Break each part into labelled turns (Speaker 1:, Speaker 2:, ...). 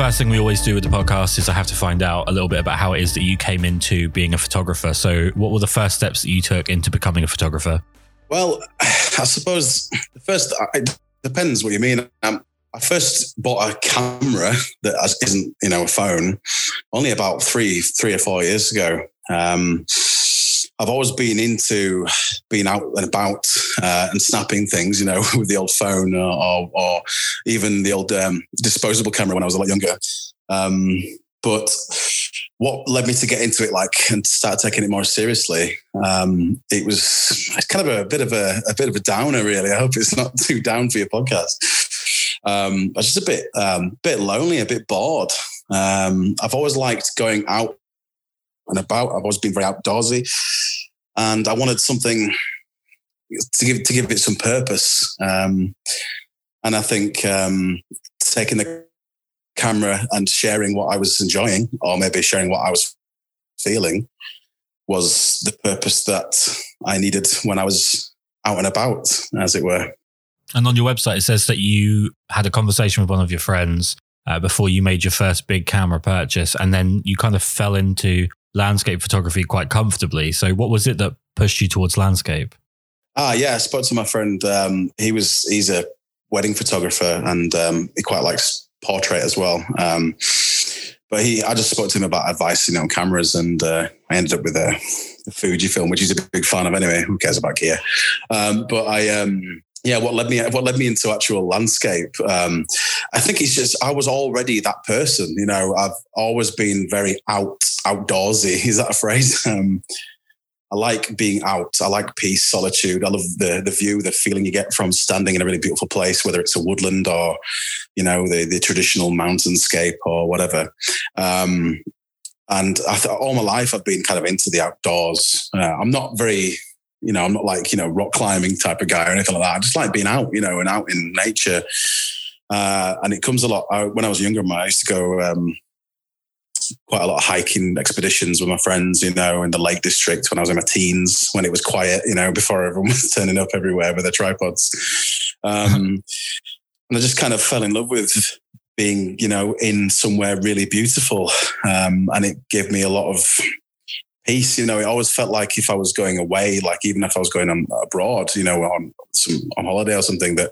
Speaker 1: first thing we always do with the podcast is I have to find out a little bit about how it is that you came into being a photographer. So, what were the first steps that you took into becoming a photographer?
Speaker 2: Well, I suppose the first it depends what you mean. Um, I first bought a camera that isn't, you know, a phone, only about three, three or four years ago. Um, I've always been into being out and about uh, and snapping things, you know, with the old phone or, or, even the old um, disposable camera when I was a lot younger. Um, but what led me to get into it, like, and start taking it more seriously, um, it was kind of a bit of a, a bit of a downer, really. I hope it's not too down for your podcast. Um, I was just a bit, um, bit lonely, a bit bored. Um, I've always liked going out and about. I've always been very outdoorsy, and I wanted something to give to give it some purpose. Um, and I think um, taking the camera and sharing what I was enjoying, or maybe sharing what I was feeling, was the purpose that I needed when I was out and about, as it were.
Speaker 1: And on your website, it says that you had a conversation with one of your friends uh, before you made your first big camera purchase, and then you kind of fell into landscape photography quite comfortably. So, what was it that pushed you towards landscape?
Speaker 2: Ah, yeah, I spoke to my friend. Um, he was he's a wedding photographer, and um, he quite likes portrait as well. Um, but he, I just spoke to him about advice, you know, on cameras, and uh, I ended up with a, a Fujifilm, which he's a big fan of anyway. Who cares about gear? Um, but I, um, yeah, what led me what led me into actual landscape? Um, I think it's just I was already that person. You know, I've always been very out outdoorsy. Is that a phrase? Um, I like being out. I like peace, solitude. I love the the view, the feeling you get from standing in a really beautiful place, whether it's a woodland or, you know, the the traditional mountainscape or whatever. Um, and I th- all my life I've been kind of into the outdoors. Uh, I'm not very you know, I'm not like, you know, rock climbing type of guy or anything like that. I just like being out, you know, and out in nature. Uh, and it comes a lot. I, when I was younger, I used to go um, quite a lot of hiking expeditions with my friends, you know, in the Lake District when I was in my teens, when it was quiet, you know, before everyone was turning up everywhere with their tripods. Um, and I just kind of fell in love with being, you know, in somewhere really beautiful. Um, and it gave me a lot of peace. You know, it always felt like if I was going away, like even if I was going abroad, you know, on some on holiday or something, that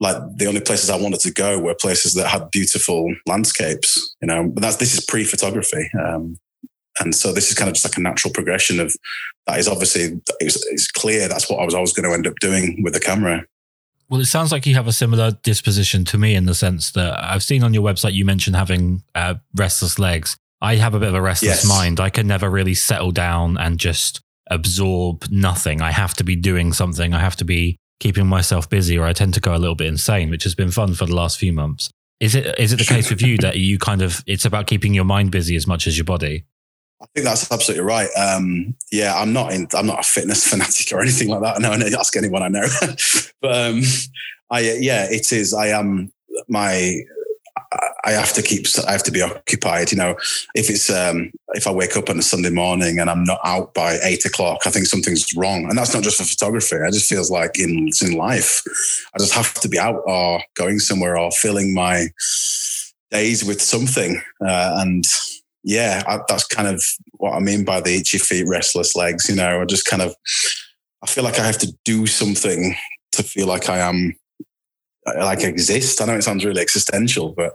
Speaker 2: like the only places I wanted to go were places that had beautiful landscapes. You know, but that's this is pre-photography. Um, and so this is kind of just like a natural progression of that is obviously it's, it's clear that's what I was always going to end up doing with the camera.
Speaker 1: Well, it sounds like you have a similar disposition to me in the sense that I've seen on your website you mentioned having uh, restless legs. I have a bit of a restless yes. mind. I can never really settle down and just absorb nothing. I have to be doing something. I have to be keeping myself busy or I tend to go a little bit insane, which has been fun for the last few months. Is it is it the case with you that you kind of it's about keeping your mind busy as much as your body?
Speaker 2: I think that's absolutely right. Um, yeah, I'm not in, I'm not a fitness fanatic or anything like that. No, I know I ask anyone I know. but um, I yeah, it is. I am my I have to keep, I have to be occupied. You know, if it's, um, if I wake up on a Sunday morning and I'm not out by eight o'clock, I think something's wrong. And that's not just for photography. I just feels like in, in life, I just have to be out or going somewhere or filling my days with something. Uh, and yeah, I, that's kind of what I mean by the itchy feet, restless legs. You know, I just kind of, I feel like I have to do something to feel like I am like exist. I know it sounds really existential, but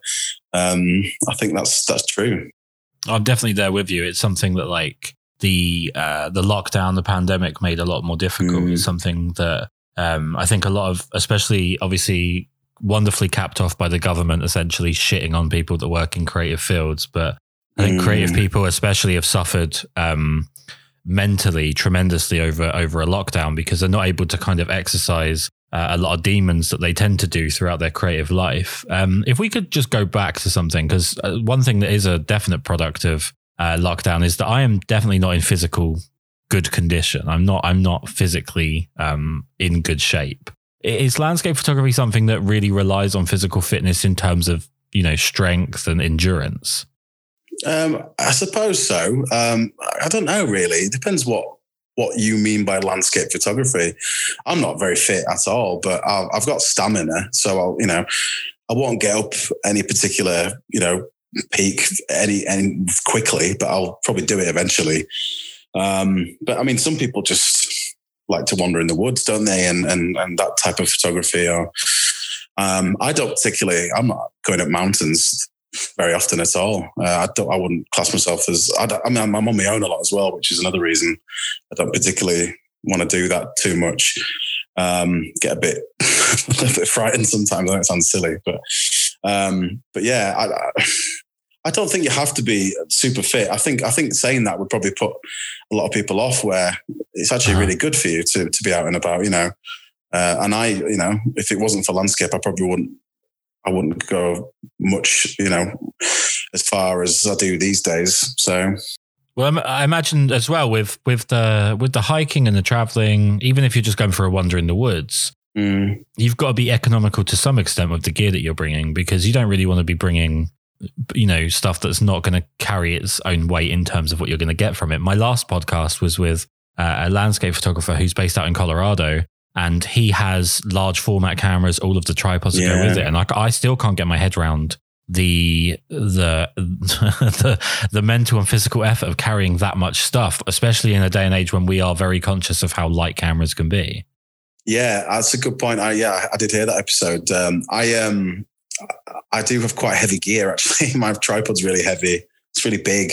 Speaker 2: um, I think that's that's true.
Speaker 1: I'm definitely there with you. It's something that like the uh, the lockdown, the pandemic made a lot more difficult. Mm. It's something that um, I think a lot of, especially obviously wonderfully capped off by the government, essentially shitting on people that work in creative fields. But I think mm. creative people, especially, have suffered um, mentally tremendously over over a lockdown because they're not able to kind of exercise uh, a lot of demons that they tend to do throughout their creative life. Um, if we could just go back to something, because uh, one thing that is a definite product of uh, lockdown is that I am definitely not in physical good condition. I'm not. I'm not physically um, in good shape. Is landscape photography something that really relies on physical fitness in terms of you know strength and endurance?
Speaker 2: Um, I suppose so. Um, I don't know really. It depends what what you mean by landscape photography. I'm not very fit at all, but I've, I've got stamina. So I'll, you know, I won't get up any particular, you know, peak any any quickly, but I'll probably do it eventually. Um, but I mean, some people just like to wander in the woods, don't they? And and and that type of photography. Or um, I don't particularly. I'm not going up mountains very often at all. Uh, I don't. I wouldn't class myself as. I, I mean, I'm, I'm on my own a lot as well, which is another reason I don't particularly want to do that too much. Um, get a bit a little bit frightened sometimes. I know it sounds silly, but um, but yeah, I, I don't think you have to be super fit. I think I think saying that would probably put a lot of people off. Where it's actually uh-huh. really good for you to to be out and about. You know, uh, and I, you know, if it wasn't for landscape, I probably wouldn't. I wouldn't go much, you know, as far as I do these days. So
Speaker 1: well, I imagine as well with with the with the hiking and the traveling, even if you're just going for a wander in the woods, mm. you've got to be economical to some extent with the gear that you're bringing because you don't really want to be bringing, you know, stuff that's not going to carry its own weight in terms of what you're going to get from it. My last podcast was with uh, a landscape photographer who's based out in Colorado, and he has large format cameras, all of the tripods yeah. that go with it, and I, I still can't get my head around the the the the mental and physical effort of carrying that much stuff, especially in a day and age when we are very conscious of how light cameras can be.
Speaker 2: Yeah, that's a good point. I yeah, I did hear that episode. Um, I um I do have quite heavy gear actually. My tripod's really heavy. It's really big.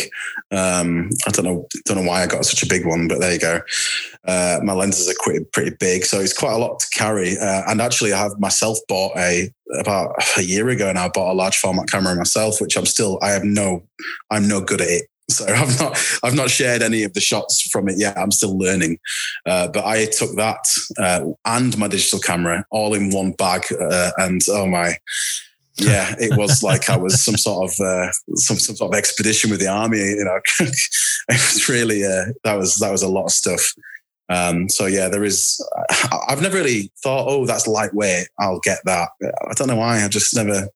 Speaker 2: Um, I don't know, don't know why I got such a big one, but there you go. Uh, my lenses are pretty, pretty big, so it's quite a lot to carry. Uh, and actually, I have myself bought a about a year ago now. I bought a large format camera myself, which I'm still. I have no. I'm no good at it. So I've not I've not shared any of the shots from it yet. I'm still learning. Uh, but I took that uh, and my digital camera all in one bag, uh, and oh my, yeah, it was like I was some sort of uh, some some sort of expedition with the army. You know, it was really uh, that was that was a lot of stuff. Um, so yeah, there is. I've never really thought, oh, that's lightweight. I'll get that. I don't know why. I just never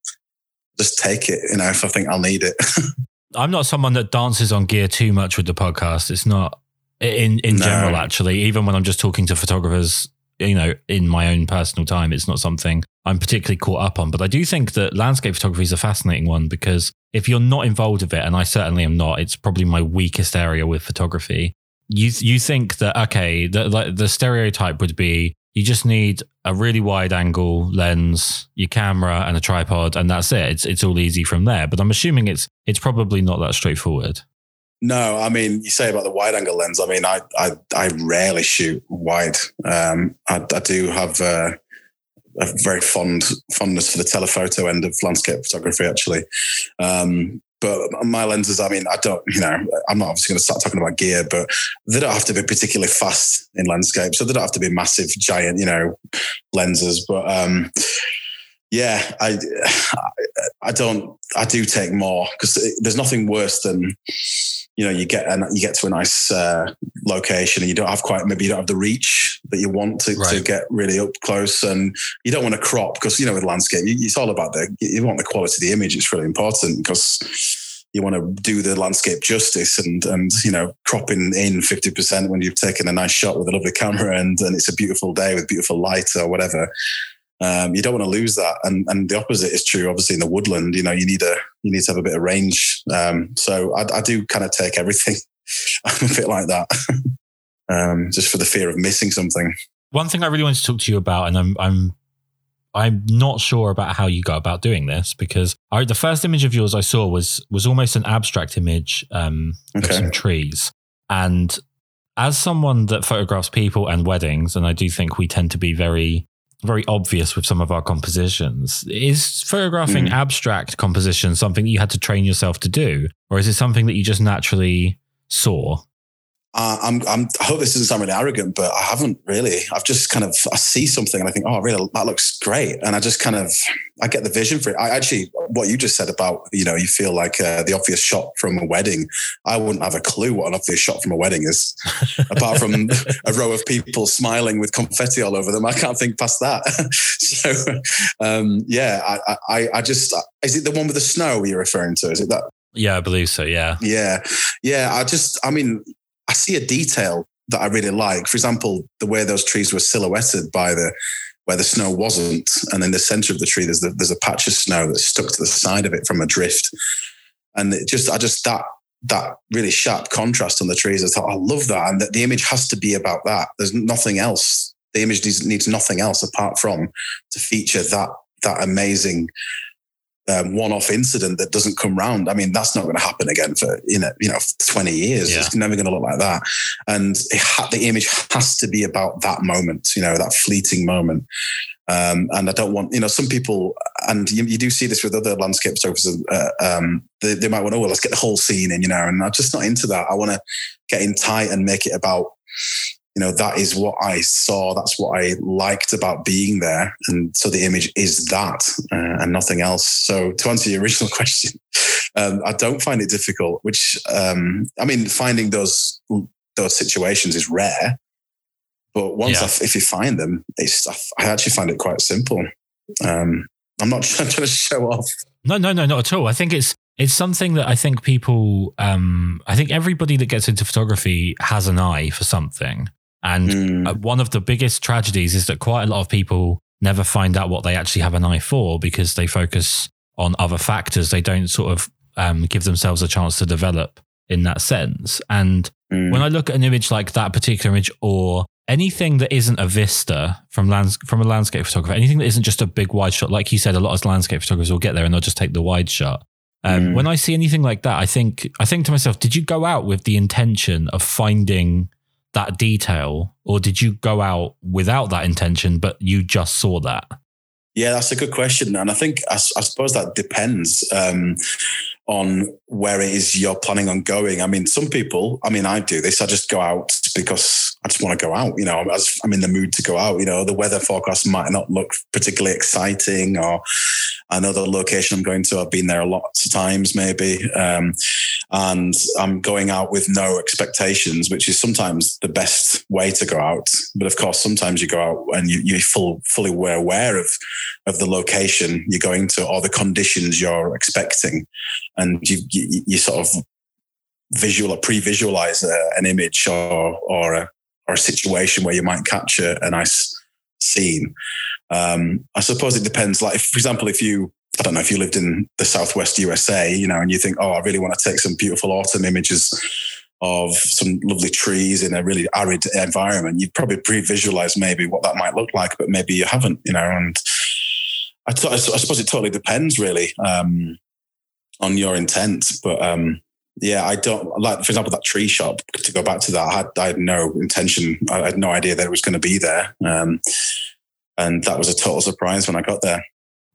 Speaker 2: just take it. You know, if I think I'll need it.
Speaker 1: I'm not someone that dances on gear too much with the podcast. It's not in in no. general. Actually, even when I'm just talking to photographers, you know, in my own personal time, it's not something I'm particularly caught up on. But I do think that landscape photography is a fascinating one because if you're not involved with it, and I certainly am not, it's probably my weakest area with photography you you think that okay, the like the stereotype would be you just need a really wide angle lens, your camera, and a tripod, and that's it. It's it's all easy from there. But I'm assuming it's it's probably not that straightforward.
Speaker 2: No, I mean, you say about the wide angle lens. I mean, I I, I rarely shoot wide. Um, I, I do have uh, a very fond fondness for the telephoto end of landscape photography, actually. Um, but my lenses, I mean, I don't, you know, I'm not obviously going to start talking about gear, but they don't have to be particularly fast in landscape. So they don't have to be massive, giant, you know, lenses. But um, yeah, I, I don't, I do take more because there's nothing worse than, you know, you get and you get to a nice uh, location and you don't have quite maybe you don't have the reach that you want to, right. to get really up close, and you don't want to crop because you know with landscape it's all about the you want the quality of the image. It's really important because you want to do the landscape justice and and you know cropping in 50% when you've taken a nice shot with a lovely camera and and it's a beautiful day with beautiful light or whatever um, you don't want to lose that. And and the opposite is true. Obviously, in the woodland, you know, you need a you need to have a bit of range. Um, so I, I, do kind of take everything. I'm a bit like that, um, just for the fear of missing something.
Speaker 1: One thing I really want to talk to you about, and I'm I'm I'm not sure about how you go about doing this because I, the first image of yours I saw was was almost an abstract image um, okay. of some trees, and as someone that photographs people and weddings, and I do think we tend to be very very obvious with some of our compositions. Is photographing mm. abstract composition something that you had to train yourself to do, or is it something that you just naturally saw?
Speaker 2: Uh, I'm, I'm, I hope this doesn't sound really arrogant, but I haven't really. I've just kind of, I see something and I think, oh, really, that looks great. And I just kind of, I get the vision for it. I actually, what you just said about, you know, you feel like uh, the obvious shot from a wedding. I wouldn't have a clue what an obvious shot from a wedding is, apart from a row of people smiling with confetti all over them. I can't think past that. so, um, yeah, I, I, I just, is it the one with the snow you're referring to? Is it that?
Speaker 1: Yeah, I believe so. Yeah.
Speaker 2: Yeah. Yeah. I just, I mean, I see a detail that I really like. For example, the way those trees were silhouetted by the where the snow wasn't, and in the center of the tree there's the, there's a patch of snow that's stuck to the side of it from a drift, and it just I just that that really sharp contrast on the trees. I thought I love that, and that the image has to be about that. There's nothing else. The image needs, needs nothing else apart from to feature that that amazing um, one-off incident that doesn't come round. I mean, that's not going to happen again for you know, you know, twenty years. Yeah. It's never going to look like that. And ha- the image has to be about that moment. You know, that fleeting moment. Um, and I don't want, you know, some people, and you, you do see this with other landscape photographers. Uh, um, they, they might want, oh, well, let's get the whole scene in, you know. And I'm just not into that. I want to get in tight and make it about you know that is what i saw that's what i liked about being there. And so the image is that uh, and nothing else. So to answer your original question um, i don't find it difficult which um, i mean finding those those situations is rare. But once yeah. I, if you find them it's i actually find it quite simple. Um, i'm not trying to show off.
Speaker 1: No no no not at all. I think it's it's something that I think people, um, I think everybody that gets into photography has an eye for something. And mm. one of the biggest tragedies is that quite a lot of people never find out what they actually have an eye for because they focus on other factors. They don't sort of um, give themselves a chance to develop in that sense. And mm. when I look at an image like that particular image or anything that isn't a vista from lands from a landscape photographer, anything that isn't just a big wide shot, like you said, a lot of landscape photographers will get there and they'll just take the wide shot. Um, mm. When I see anything like that, I think I think to myself, did you go out with the intention of finding that detail, or did you go out without that intention, but you just saw that?
Speaker 2: Yeah, that's a good question, and I think I, I suppose that depends um, on where it is you're planning on going. I mean, some people, I mean, I do this. I just go out because I just want to go out. You know, I'm in the mood to go out. You know, the weather forecast might not look particularly exciting, or another location I'm going to. I've been there lots of times, maybe. Um, and I'm going out with no expectations, which is sometimes the best way to go out. But of course, sometimes you go out and you, you're full, fully aware of, of the location you're going to or the conditions you're expecting. And you, you, you sort of visual or pre-visualize a, an image or, or a, or a situation where you might capture a nice scene. Um, I suppose it depends. Like, if, for example, if you, I don't know, if you lived in the Southwest USA, you know, and you think, oh, I really want to take some beautiful autumn images of some lovely trees in a really arid environment, you'd probably pre-visualize maybe what that might look like, but maybe you haven't, you know. And I, suppose it totally depends, really, um, on your intent. But um, yeah, I don't like, for example, that tree shop. To go back to that, I had, I had no intention. I had no idea that it was going to be there. Um, and that was a total surprise when I got there.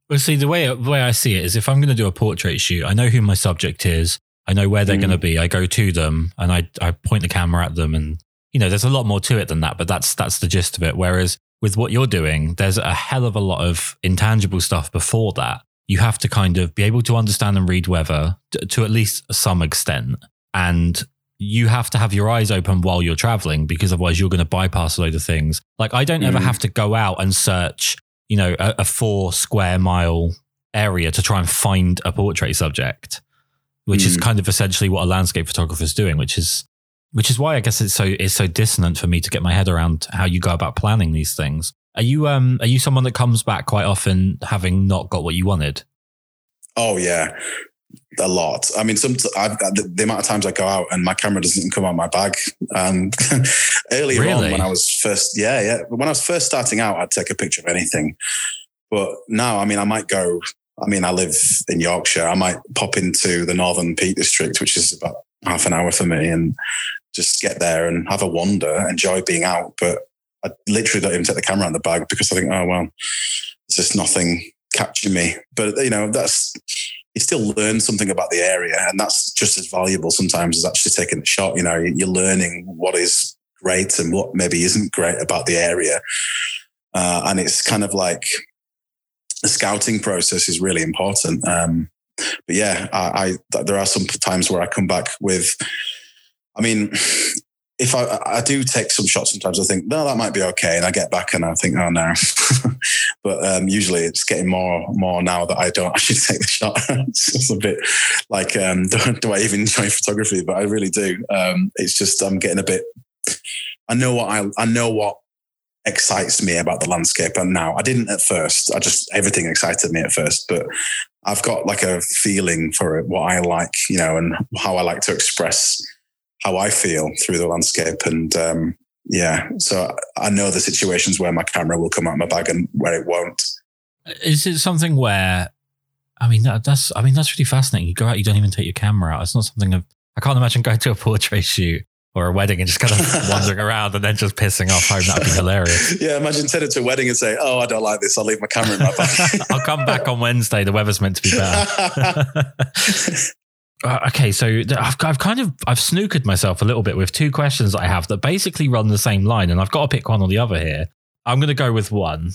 Speaker 1: Well, see, the way the way I see it is, if I'm going to do a portrait shoot, I know who my subject is. I know where they're mm. going to be. I go to them and I I point the camera at them, and you know, there's a lot more to it than that. But that's that's the gist of it. Whereas with what you're doing, there's a hell of a lot of intangible stuff before that. You have to kind of be able to understand and read weather to, to at least some extent, and you have to have your eyes open while you're traveling because otherwise you're going to bypass a load of things. Like I don't mm. ever have to go out and search, you know, a, a, four square mile area to try and find a portrait subject, which mm. is kind of essentially what a landscape photographer is doing, which is which is why I guess it's so it's so dissonant for me to get my head around how you go about planning these things. Are you um are you someone that comes back quite often having not got what you wanted?
Speaker 2: Oh yeah, a lot. I mean, some I've, the, the, amount of times I go out and my camera doesn't come out my bag. Um, earlier really? on, when I was first, yeah, yeah, when I was first starting out, I'd take a picture of anything. But now, I mean, I might go. I mean, I live in Yorkshire. I might pop into the Northern Peak District, which is about half an hour for me, and just get there and have a wander, enjoy being out. But I literally don't even take the camera out of the bag because I think, oh well, there's just nothing catching me. But you know, that's you still learn something about the area, and that's just as valuable sometimes as actually taking a shot. You know, you're learning what is great and what maybe isn't great about the area, uh, and it's kind of like the scouting process is really important. Um, but yeah, I, I there are some times where I come back with. I mean, if I, I do take some shots sometimes, I think, no, that might be okay. And I get back and I think, oh no. but um, usually it's getting more more now that I don't actually take the shot. it's just a bit like, um, do, do, I even enjoy photography? But I really do. Um, it's just, I'm getting a bit, I know what I, I know what excites me about the landscape. And now I didn't at first. I just everything excited me at first, but I've got like a feeling for it, what I like, you know, and how I like to express how I feel through the landscape. And um, yeah, so I know the situations where my camera will come out of my bag and where it won't.
Speaker 1: Is it something where? I mean, that, that's I mean that's really fascinating. You go out, you don't even take your camera out. It's not something of I can't imagine going to a portrait shoot or a wedding and just kind of wandering around and then just pissing off home. That'd be hilarious.
Speaker 2: Yeah, imagine turning to a wedding and say, "Oh, I don't like this. I'll leave my camera in my bag."
Speaker 1: I'll come back on Wednesday. The weather's meant to be better. Uh, okay, so I've, I've kind of I've snookered myself a little bit with two questions I have that basically run the same line, and I've got to pick one or the other here. I'm going to go with one.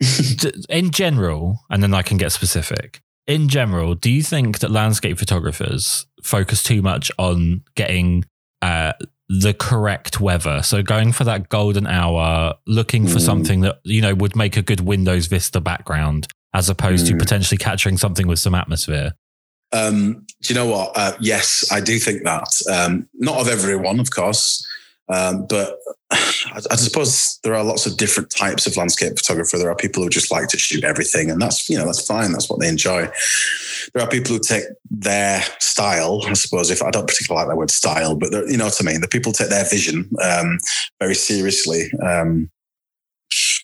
Speaker 1: in general, and then I can get specific. In general, do you think that landscape photographers focus too much on getting uh, the correct weather. So going for that golden hour, looking for mm. something that, you know, would make a good Windows Vista background as opposed mm. to potentially capturing something with some atmosphere.
Speaker 2: Um, do you know what? Uh, yes, I do think that. Um, not of everyone, of course. Um, but I, I, suppose there are lots of different types of landscape photographer. There are people who just like to shoot everything, and that's you know that's fine. That's what they enjoy. There are people who take their style. I suppose if I don't particularly like that word style, but you know what I mean. The people take their vision um, very seriously. Um,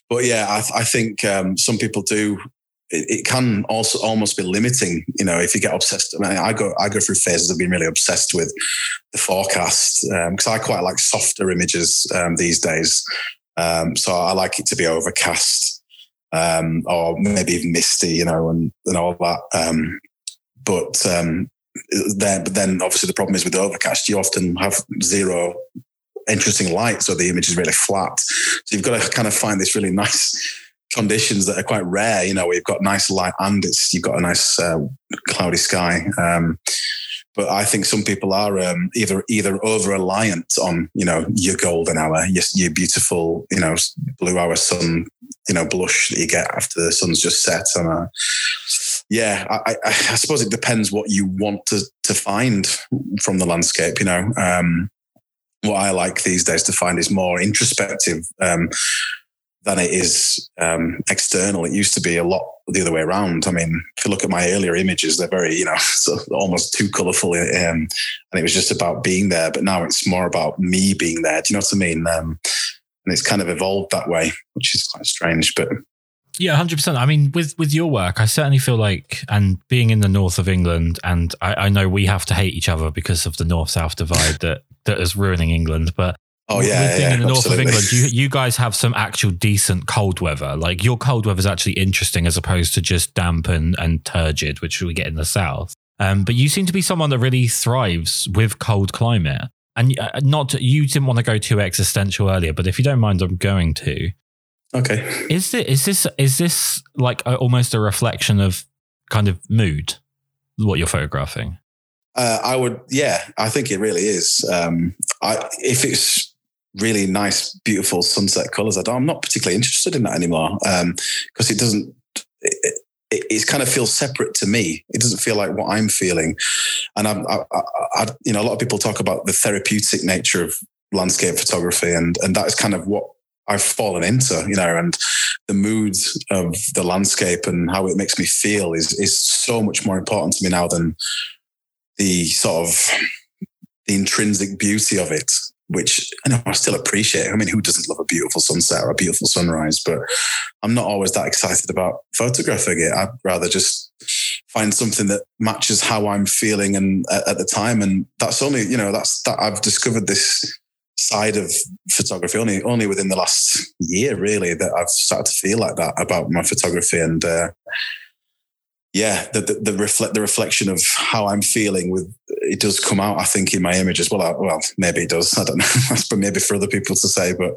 Speaker 2: but yeah, I, I think um, some people do it, it, can also almost be limiting. You know, if you get obsessed. I mean, I go I go through phases of being really obsessed with the forecast because um, I quite like softer images um, these days. Um, so I like it to be overcast um, or maybe even misty, you know, and and all that. Um, but um, then, but then obviously the problem is with the overcast, you often have zero interesting light, so the image is really flat. So you've got to kind of find this really nice conditions that are quite rare. You know, we've got nice light and it's you've got a nice uh, cloudy sky. Um, but I think some people are um, either either over reliant on you know your golden hour, your, your beautiful you know blue hour sun, you know blush that you get after the sun's just set. And uh, yeah, I, I, I, suppose it depends what you want to to find from the landscape. You know, um, what I like these days to find is more introspective. Um, than it is um, external. It used to be a lot the other way around. I mean, if you look at my earlier images, they're very, you know, almost too colourful, um, and it was just about being there. But now it's more about me being there. Do you know what I mean? Um, and it's kind of evolved that way, which is quite strange. But
Speaker 1: yeah, hundred percent. I mean, with with your work, I certainly feel like, and being in the north of England, and I, I know we have to hate each other because of the north south divide that that is ruining England. But
Speaker 2: Oh yeah, yeah,
Speaker 1: in the north of England, you you guys have some actual decent cold weather. Like your cold weather is actually interesting as opposed to just damp and, and turgid, which we get in the south. Um, but you seem to be someone that really thrives with cold climate. And uh, not you didn't want to go too existential earlier, but if you don't mind, I'm going to.
Speaker 2: Okay.
Speaker 1: Is this is this is this like a, almost a reflection of kind of mood? What you're photographing?
Speaker 2: Uh, I would, yeah, I think it really is. Um, I, if it's really nice, beautiful sunset colors. I don't, I'm not particularly interested in that anymore because um, it doesn't. It, it, it, kind of feels separate to me. It doesn't feel like what I'm feeling, and I, I, I, you know, a lot of people talk about the therapeutic nature of landscape photography, and and that is kind of what I've fallen into, you know, and the moods of the landscape and how it makes me feel is is so much more important to me now than the sort of the intrinsic beauty of it which I know I still appreciate. I mean, who doesn't love a beautiful sunset or a beautiful sunrise? But I'm not always that excited about photographing it. I'd rather just find something that matches how I'm feeling and at, at the time. And that's only, you know, that's that I've discovered this side of photography only only within the last year, really, that I've started to feel like that about my photography and. Uh, yeah, the, the, the, reflect the reflection of how I'm feeling with it does come out. I think in my images. Well, I, well, maybe it does. I don't know. That's maybe for other people to say, but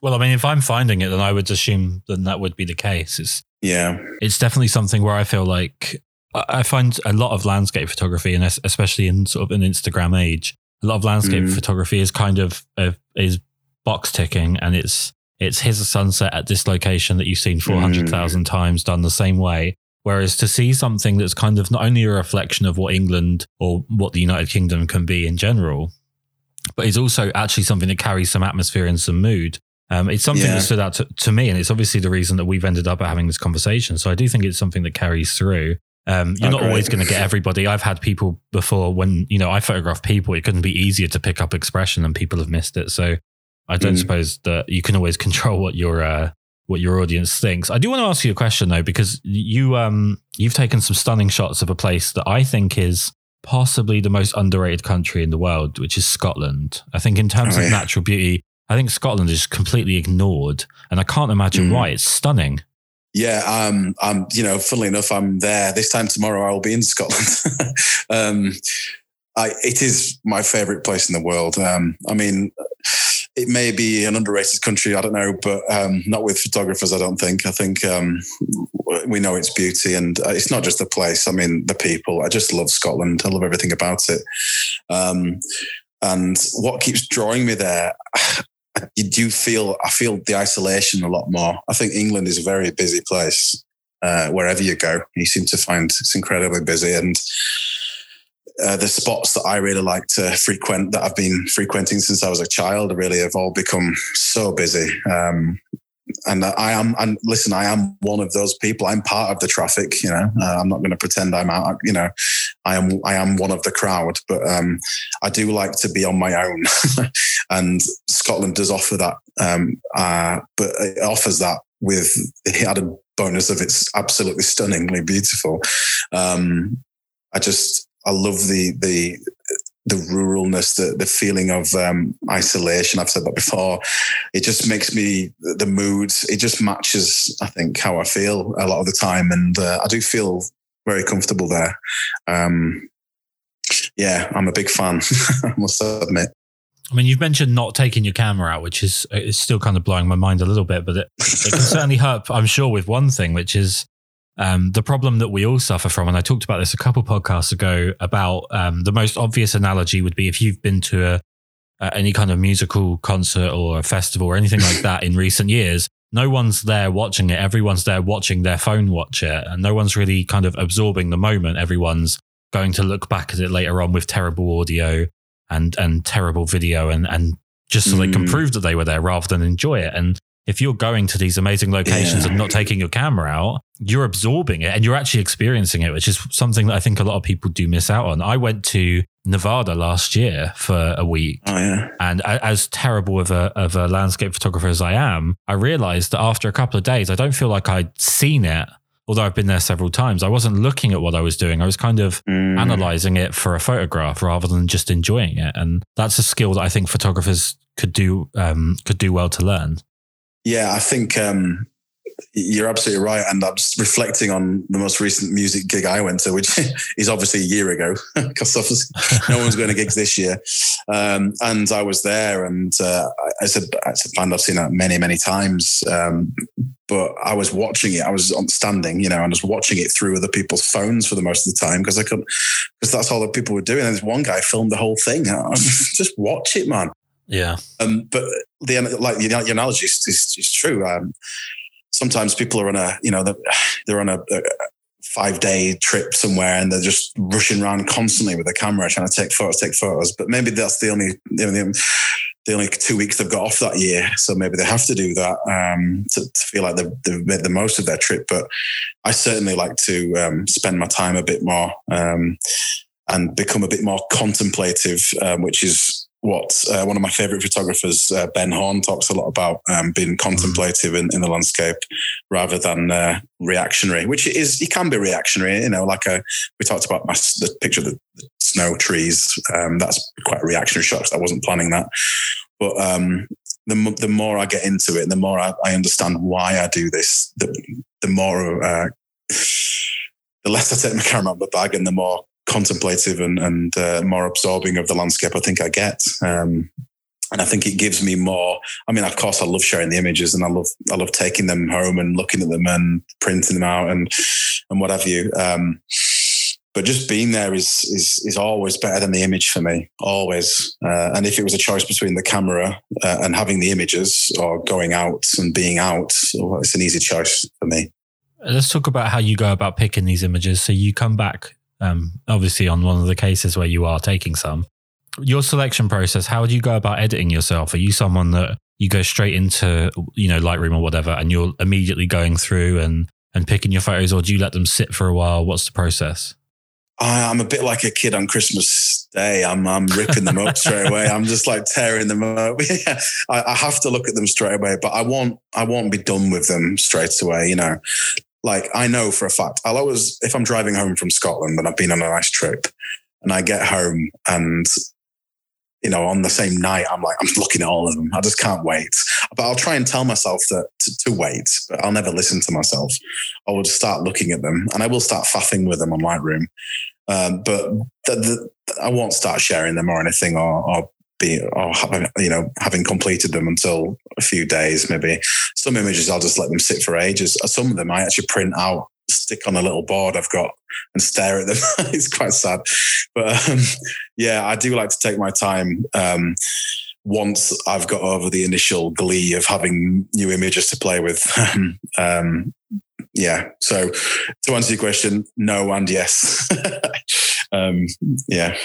Speaker 1: well, I mean, if I'm finding it, then I would assume then that would be the case. It's
Speaker 2: yeah,
Speaker 1: it's definitely something where I feel like I find a lot of landscape photography, and especially in sort of an Instagram age, a lot of landscape mm. photography is kind of uh, is box ticking, and it's it's here's a sunset at this location that you've seen four hundred thousand mm. times done the same way, Whereas to see something that's kind of not only a reflection of what England or what the United Kingdom can be in general, but is also actually something that carries some atmosphere and some mood. Um, it's something
Speaker 2: Yeah.
Speaker 1: that stood out to, to me, and it's obviously the reason that we've ended up having this conversation. So I do think it's something that carries through. Um, you're
Speaker 2: Oh,
Speaker 1: not
Speaker 2: great.
Speaker 1: always going to get everybody. I've had people before when you know I photograph people. It couldn't be easier to pick up expression, and people have missed it. So I don't
Speaker 2: Mm.
Speaker 1: suppose that you can always control what your uh, what your audience thinks. I do want to ask you a question though, because you um you've taken some stunning shots of a place that I think is possibly the most underrated country in the world, which is Scotland. I think in terms
Speaker 2: Oh,
Speaker 1: of
Speaker 2: yeah.
Speaker 1: natural beauty, I think Scotland is completely ignored, and I can't imagine
Speaker 2: Mm.
Speaker 1: why. It's stunning.
Speaker 2: Yeah, um, I'm. You know, funnily enough, I'm there this time tomorrow. I will be in Scotland. um, I, it is my favourite place in the world. Um, I mean, it may be an underrated country. I don't know, but um, not with photographers. I don't think. I think um, we know its beauty, and uh, it's not just the place. I mean, the people. I just love Scotland. I love everything about it. Um, and what keeps drawing me there you do feel I feel the isolation a lot more. I think England is a very busy place. Uh, wherever you go, you seem to find it's incredibly busy, and uh, the spots that I really like to frequent that I've been frequenting since I was a child really have all become so busy. Um, and I am, and listen, I am one of those people. I'm part of the traffic. You know, uh, I'm not going to pretend I'm out. You know, I am, I am one of the crowd. But um, I do like to be on my own, and Scotland does offer that. Um, uh, but it offers that with the added bonus of it's absolutely stunningly beautiful. Um, I just, I love the the the ruralness, the the feeling of um, isolation. I've said that before. It just makes me the mood. It just matches, I think, how I feel a lot of the time, and uh, I do feel very comfortable there. Um, yeah, I'm a big fan. I must admit.
Speaker 1: I mean, you've mentioned not taking your camera out, which is is still kind of blowing my mind a little bit, but it, it can certainly help. I'm sure with one thing, which is um, the problem that we all suffer from. And I talked about this a couple podcasts ago about um, the most obvious analogy would be if you've been to a, uh, any kind of musical concert or a festival or anything like that in recent years. No one's there watching it. Everyone's there watching their phone watch it, and no one's really kind of absorbing the moment. Everyone's going to look back at it later on with terrible audio and and terrible video and and just so they can
Speaker 2: Mm.
Speaker 1: prove that they were there rather than enjoy it. And if you're going to these amazing locations
Speaker 2: Yeah.
Speaker 1: and not taking your camera out, you're absorbing it and you're actually experiencing it, which is something that I think a lot of people do miss out on. I went to Nevada last year for a week
Speaker 2: Oh yeah,
Speaker 1: and as terrible of a, of a landscape photographer as I am, I realized that after a couple of days, I don't feel like I'd seen it. Although I've been there several times, I wasn't looking at what I was doing. I was kind of
Speaker 2: Mm.
Speaker 1: analyzing it for a photograph rather than just enjoying it. And that's a skill that I think photographers could do um, could do well to learn.
Speaker 2: Yeah, I think um, you're absolutely right. And I'm just reflecting on the most recent music gig I went to, which is obviously a year ago, because no one's going to gigs this year. Um, and I was there, and uh, I- it's a, it's a band I've seen that many, many times. Um, but I was watching it. I was standing, you know, and I was watching it through other people's phones for the most of the time because I couldn't, because that's all that people were doing. And this one guy filmed the whole thing. I was just watch it, man.
Speaker 1: Yeah.
Speaker 2: Um, but the like the, the analogy is, is, is true. Um, sometimes people are on a you know they're, on a, a five day trip somewhere and they're just rushing around constantly with a camera trying to take photos, take photos. But maybe that's the only the only, the only two weeks they've got off that year, so maybe they have to do that um, to, to feel like they've, they've made the most of their trip. But I certainly like to um, spend my time a bit more um, and become a bit more contemplative, um, which is what uh, one of my favorite photographers, uh, Ben Horne, talks a lot about um, being contemplative in, in the landscape rather than uh, reactionary, which is, you can be reactionary, you know, like a, we talked about my, the picture of the, the snow trees. Um, that's quite a reactionary shot 'cause I wasn't planning that. But um, the, the more I get into it, the more I, I understand why I do this, the, the more, uh, the less I take my camera out of the bag and the more contemplative and, and uh, more absorbing of the landscape I think I get. Um, and I think it gives me more. I mean, of course, I love sharing the images, and I love I love taking them home and looking at them and printing them out and and what have you. Um, but just being there is is is always better than the image for me, always. Uh, and if it was a choice between the camera uh, and having the images, or going out and being out, well, it's an easy choice for me.
Speaker 1: Let's talk about how you go about picking these images. So you come back, um, obviously, on one of the cases where you are taking some. Your selection process, how do you go about editing yourself? Are you someone that you go straight into you know Lightroom or whatever, and you're immediately going through and and picking your photos, or do you let them sit for a while? What's the process?
Speaker 2: I'm a bit like a kid on Christmas Day. I'm I'm ripping them up straight away. I'm just like tearing them up. yeah, I, I, have to look at them straight away, but I won't I won't be done with them straight away. You know, like I know for a fact I'll always if I'm driving home from Scotland and I've been on a nice trip and I get home and you know, on the same night, I'm like, I'm looking at all of them. I just can't wait. But I'll try and tell myself that to, to wait, but I'll never listen to myself. I will just start looking at them and I will start faffing with them on Lightroom. Um, but the, the, I won't start sharing them or anything or, or be or you know having completed them until a few days maybe some images i'll just let them sit for ages some of them i actually print out stick on a little board I've got and stare at them. it's quite sad, but um, yeah, I do like to take my time. Um, once I've got over the initial glee of having new images to play with. um, yeah. So to answer your question, no and yes. um, yeah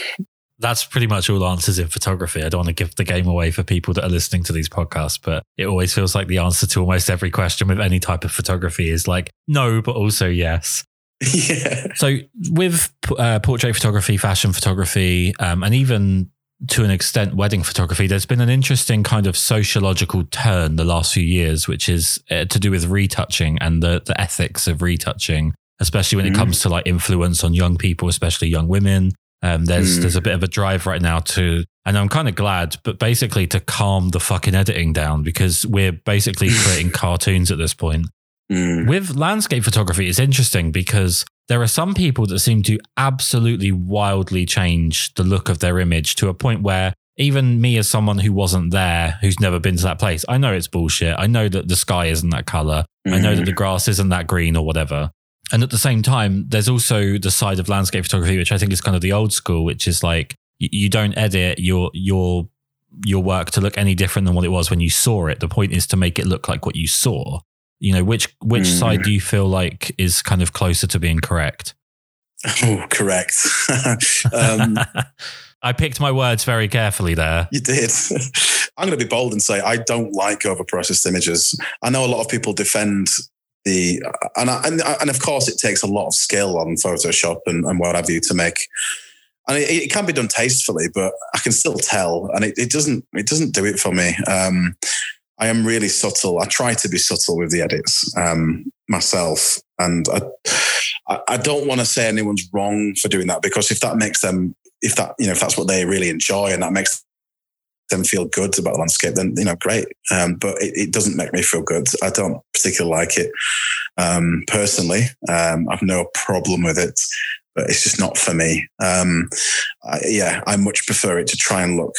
Speaker 1: that's pretty much all answers in photography. I don't want to give the game away for people that are listening to these podcasts, but it always feels like the answer to almost every question with any type of photography is like no, but also yes.
Speaker 2: Yeah.
Speaker 1: So with uh, portrait photography, fashion photography, um, and even to an extent wedding photography, there's been an interesting kind of sociological turn the last few years, which is uh, to do with retouching and the the ethics of retouching, especially when it comes to like influence on young people, especially young women. Um, there's mm. there's a bit of a drive right now to, and I'm kind of glad, but basically to calm the fucking editing down because we're basically creating cartoons at this point. Mm. With landscape photography, it's interesting because there are some people that seem to absolutely wildly change the look of their image to a point where even me as someone who wasn't there, who's never been to that place, I know it's bullshit. I know that the sky isn't that color. Mm. I know that the mm. grass isn't that green or whatever. And at the same time, there's also the side of landscape photography, which I think is kind of the old school, which is like you don't edit your your your work to look any different than what it was when you saw it. The point is to make it look like what you saw. You know, which which mm. side do you feel like is kind of closer to being correct?
Speaker 2: Oh, correct. um,
Speaker 1: I picked my words very carefully there.
Speaker 2: You did. I'm going to be bold and say I don't like overprocessed images. I know a lot of people defend the and and and of course it takes a lot of skill on Photoshop and, and what have you to make. And it, it, can be done tastefully, but I can still tell, and it, it doesn't it doesn't do it for me. Um, I am really subtle. I try to be subtle with the edits um, myself, and I, I don't want to say anyone's wrong for doing that because if that makes them, if that you know, if that's what they really enjoy, and that makes them feel good about the landscape, then you know, great. Um, but it, it, doesn't make me feel good. I don't particularly like it um, personally. Um, I've no problem with it, but it's just not for me. Um, I, yeah, I much prefer it to try and look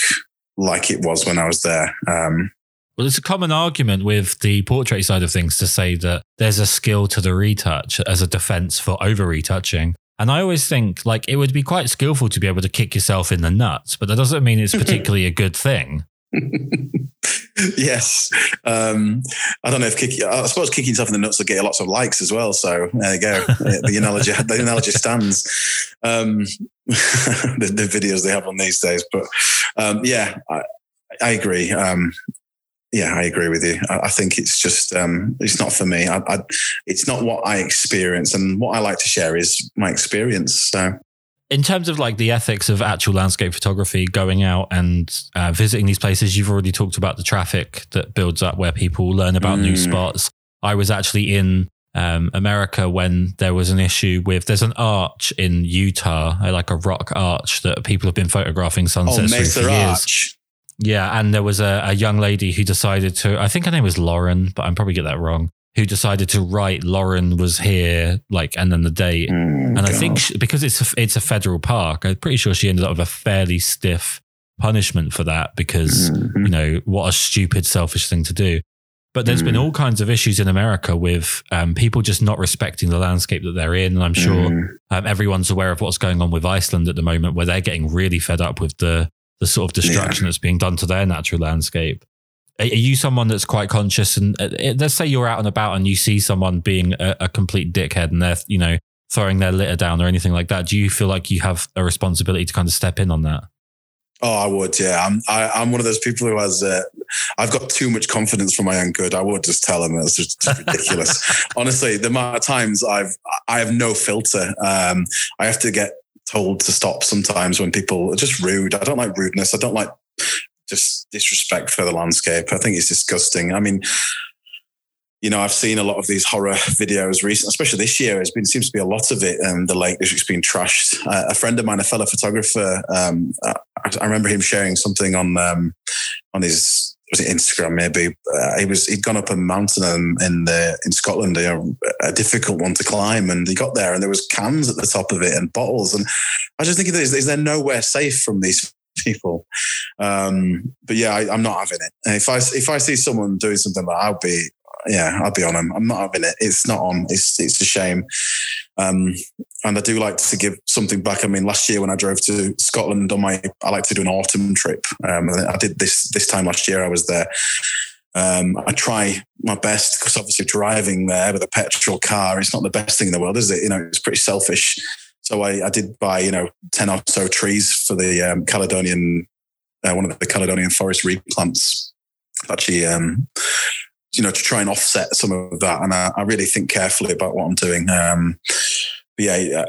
Speaker 2: like it was when I was there. Um,
Speaker 1: well, it's a common argument with the portrait side of things to say that there's a skill to the retouch as a defense for over retouching. And I always think like it would be quite skillful to be able to kick yourself in the nuts, but that doesn't mean it's particularly a good thing.
Speaker 2: yes. Um, I don't know if kicking, I suppose kicking yourself in the nuts will get lots of likes as well. So there you go. the analogy, the analogy stands. Um, the, the, videos they have on these days, but um, yeah, I, I agree. Um, yeah, I agree with you. I, I think it's just um, it's not for me. I, I, it's not what I experience, and what I like to share is my experience. So,
Speaker 1: in terms of like the ethics of actual landscape photography, going out and uh, visiting these places, you've already talked about the traffic that builds up where people learn about mm. new spots. I was actually in um, America when there was an issue with there's an arch in Utah, like a rock arch that people have been photographing sunsets oh,
Speaker 2: for years. Arch.
Speaker 1: Yeah, and there was a, a young lady who decided to, I think her name was Lauren, but I'm probably get that wrong, who decided to write Lauren was here, like, and then the date. Mm, and God. I think she, because it's a, it's a federal park, I'm pretty sure she ended up with a fairly stiff punishment for that because, mm-hmm. you know, what a stupid, selfish thing to do. But there's mm. been all kinds of issues in America with um, people just not respecting the landscape that they're in. And I'm sure mm. um, everyone's aware of what's going on with Iceland at the moment, where they're getting really fed up with the the sort of destruction yeah. that's being done to their natural landscape. Are, you someone that's quite conscious? And uh, let's say you're out and about and you see someone being a, a complete dickhead and they're, you know, throwing their litter down or anything like that. Do you feel like you have a responsibility to kind of step in on that?
Speaker 2: Oh, I would. Yeah, I'm. I, am i am one of those people who has. Uh, I've got too much confidence for my own good. I would just tell them it's just, just ridiculous. Honestly, the amount of times I've I have no filter. Um, I have to get told to stop sometimes when people are just rude. I don't like rudeness. I don't like just disrespect for the landscape. I think it's disgusting. I mean, you know, I've seen a lot of these horror videos recently, especially this year. There's been seems to be a lot of it, and the Lake District's been trashed. Uh, a friend of mine, a fellow photographer, um, I, I, remember him sharing something on um, on his was it Instagram maybe. Uh, he was he'd gone up a mountain in in, the, in Scotland, you a difficult one to climb, and he got there, and there was cans at the top of it and bottles, and I was just thinking, is, is there nowhere safe from these people. Um, but yeah, I, am not having it. if I if I see someone doing something like, I'll be yeah, I'll be on them. I'm not having it. It's not on. It's it's a shame. Um, and I do like to give something back. I mean, last year when I drove to Scotland on my, I like to do an autumn trip. Um, I did this this time last year. I was there. Um, I try my best because obviously driving there with a petrol car, it's not the best thing in the world, is it? You know, it's pretty selfish. So I, I did buy, you know, 10 or so trees for the um, Caledonian, uh, one of the Caledonian forest replants. Actually, um, you know, to try and offset some of that. And I, I really think carefully about what I'm doing. Um, yeah,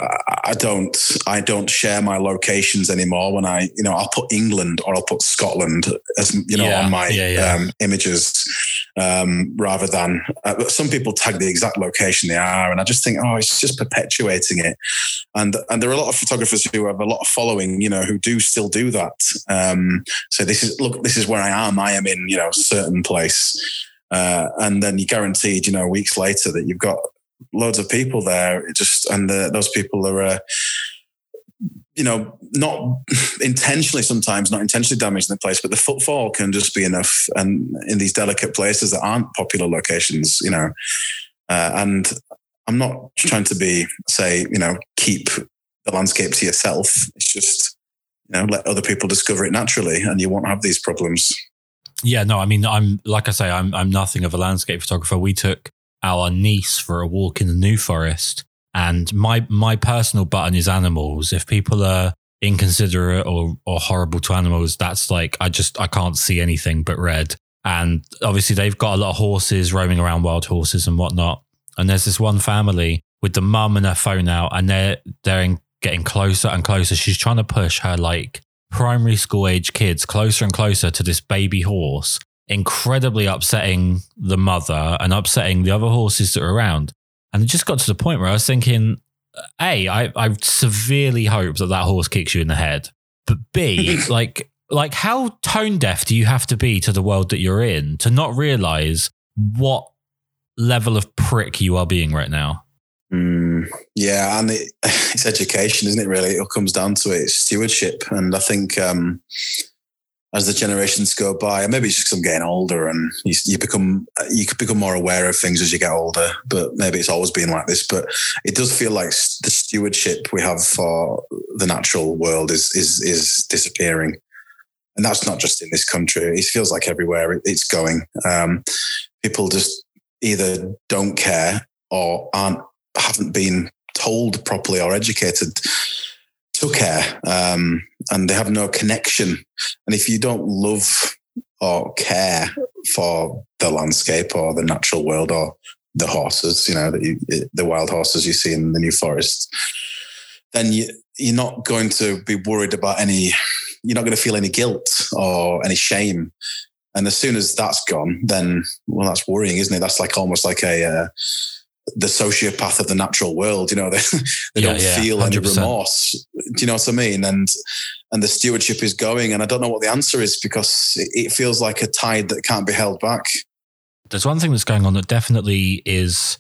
Speaker 2: I don't, I don't share my locations anymore. When I, you know, I'll put England or I'll put Scotland as you know yeah, on my yeah, yeah. Um, images, um, rather than uh, some people tag the exact location they are, and I just think, oh, it's just perpetuating it. And and there are a lot of photographers who have a lot of following, you know, who do still do that. Um, so this is look, this is where I am. I am in, you know, certain place. Uh, and then you're guaranteed, you know, weeks later that you've got loads of people there. Just and the, those people are, uh, you know, not intentionally sometimes not intentionally damaging the place, but the footfall can just be enough. And in these delicate places that aren't popular locations, you know, uh, and I'm not trying to be say, you know, keep the landscape to yourself. It's just you know let other people discover it naturally, and you won't have these problems.
Speaker 1: Yeah, no, I mean, I'm like I say, I'm I'm nothing of a landscape photographer. We took our niece for a walk in the New Forest, and my my personal button is animals. If people are inconsiderate or or horrible to animals, that's like I just I can't see anything but red. And obviously, they've got a lot of horses roaming around, wild horses and whatnot. And there's this one family with the mum and her phone out, and they're they're in, getting closer and closer. She's trying to push her like primary school age kids closer and closer to this baby horse, incredibly upsetting the mother and upsetting the other horses that are around. And it just got to the point where I was thinking, A, I, I severely hope that that horse kicks you in the head. But B, like, like how tone deaf do you have to be to the world that you're in to not realize what level of prick you are being right now?
Speaker 2: Mm, yeah, and it, it's education, isn't it? Really, it all comes down to it. It's stewardship, and I think um, as the generations go by, maybe it's just because I'm getting older, and you, you, become you could become more aware of things as you get older. But maybe it's always been like this. But it does feel like the stewardship we have for the natural world is is is disappearing, and that's not just in this country. It feels like everywhere it's going. Um, people just either don't care or aren't haven't been told properly or educated to care, um, and they have no connection. And if you don't love or care for the landscape or the natural world or the horses, you know, the wild horses you see in the New Forest, then you, you're not going to be worried about any. You're not going to feel any guilt or any shame. And as soon as that's gone, then well, that's worrying, isn't it? That's like almost like a uh, the sociopath of the natural world. You know, they, they yeah, don't yeah, feel 100%. any remorse. Do you know what I mean? And and the stewardship is going, and I don't know what the answer is because it, it feels like a tide that can't be held back.
Speaker 1: There's one thing that's going on that definitely is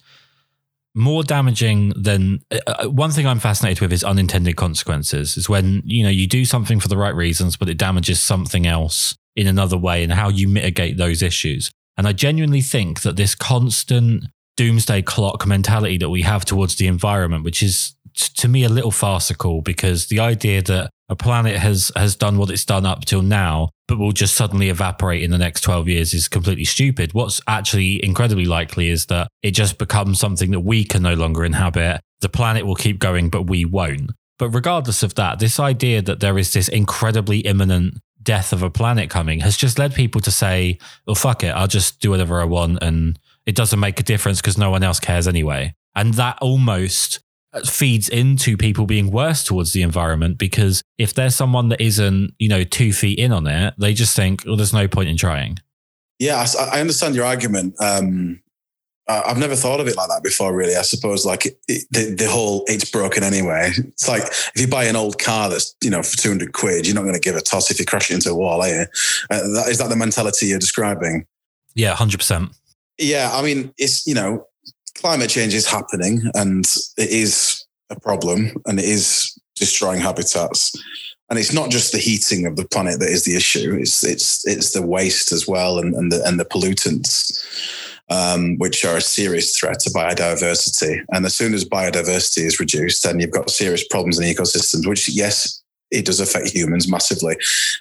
Speaker 1: more damaging than uh, uh, one thing I'm fascinated with is unintended consequences. Is when you know you do something for the right reasons, but it damages something else in another way, and how you mitigate those issues. And I genuinely think that this constant doomsday clock mentality that we have towards the environment, which is to me a little farcical because the idea that a planet has has done what it's done up till now, but will just suddenly evaporate in the next 12 years is completely stupid. What's actually incredibly likely is that it just becomes something that we can no longer inhabit. The planet will keep going, but we won't. But regardless of that, this idea that there is this incredibly imminent death of a planet coming has just led people to say, well, fuck it, I'll just do whatever I want and it doesn't make a difference because no one else cares anyway. And that almost feeds into people being worse towards the environment because if there's someone that isn't, you know, two feet in on it, they just think, well, there's no point in trying.
Speaker 2: Yeah, I, understand your argument. Um, I've never thought of it like that before, really. I suppose like it, it, the, the whole it's broken anyway. It's like if you buy an old car that's, you know, for 200 quid, you're not going to give a toss if you crash it into a wall, are you? Uh, that, is that the mentality you're describing?
Speaker 1: Yeah, 100%.
Speaker 2: Yeah, I mean, it's, you know, climate change is happening and it is a problem and it is destroying habitats. And it's not just the heating of the planet that is the issue. It's it's it's the waste as well and, and the and the pollutants, um, which are a serious threat to biodiversity. And as soon as biodiversity is reduced, then you've got serious problems in ecosystems, which yes, it does affect humans massively.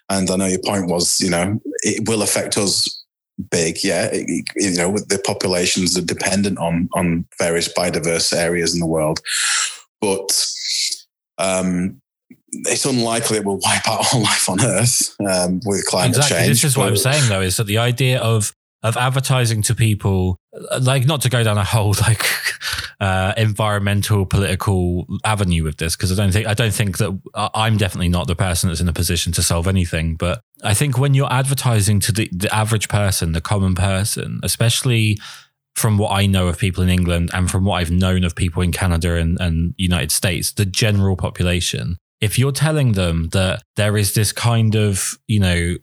Speaker 2: And I know your point was, you know, it will affect us big. Yeah, it, you know, the populations are dependent on on various biodiverse areas in the world, but um, it's unlikely it will wipe out all life on Earth um, with climate
Speaker 1: exactly.
Speaker 2: change.
Speaker 1: This is what I'm saying, though, is that the idea of of advertising to people, like not to go down a whole like uh, environmental political avenue with this, because I don't think I don't think that I'm definitely not the person that's in a position to solve anything. But I think when you're advertising to the, the average person, the common person, especially from what I know of people in England and from what I've known of people in Canada and, and United States, the general population, if you're telling them that there is this kind of, you know,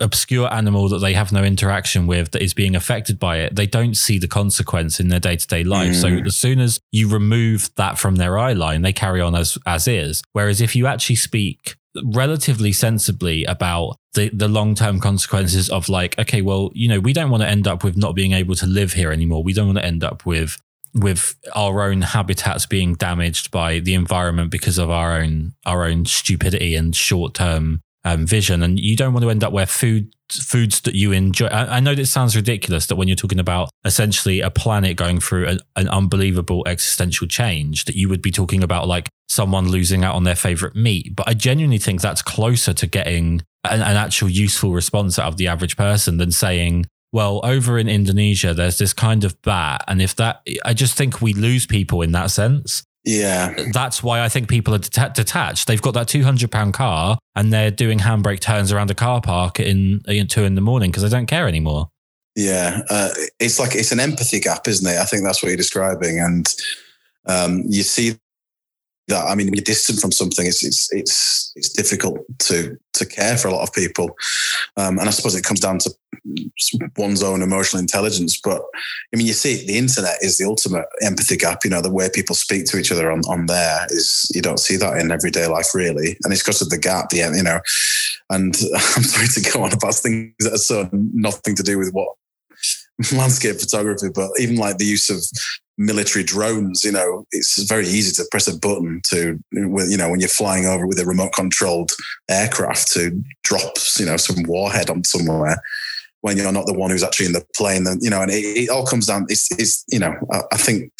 Speaker 1: obscure animal that they have no interaction with that is being affected by it, they don't see the consequence in their day to day life. Mm. So as soon as you remove that from their eye line, they carry on as as is. Whereas if you actually speak relatively sensibly about the, the long term consequences of like, okay, well, you know, we don't want to end up with not being able to live here anymore. We don't want to end up with with our own habitats being damaged by the environment because of our own our own stupidity and short term um, vision, and you don't want to end up where food foods that you enjoy. I, I, know this sounds ridiculous that when you're talking about essentially a planet going through an, an unbelievable existential change, that you would be talking about like someone losing out on their favorite meat. But I genuinely think that's closer to getting an, an actual useful response out of the average person than saying, well, over in Indonesia, there's this kind of bat. And if that, I just think we lose people in that sense.
Speaker 2: Yeah.
Speaker 1: That's why I think people are det- detached. They've got that £200 car and they're doing handbrake turns around a car park in, in two in the morning because they don't care anymore.
Speaker 2: Yeah. Uh, it's like, it's an empathy gap, isn't it? I think that's what you're describing. And um, you see that I mean, you're distant from something. It's it's it's it's difficult to to care for a lot of people, um, and I suppose it comes down to one's own emotional intelligence. But I mean, you see, the internet is the ultimate empathy gap. You know, the way people speak to each other on on there is you don't see that in everyday life really, and it's because of the gap. The you know, and I'm sorry to go on about things that are so nothing to do with what landscape photography, but even like the use of military drones, you know, it's very easy to press a button to, you know, when you're flying over with a remote controlled aircraft to drop, you know, some warhead on somewhere when you're not the one who's actually in the plane. Then, you know, and it, it all comes down, it's, it's you know, I, I think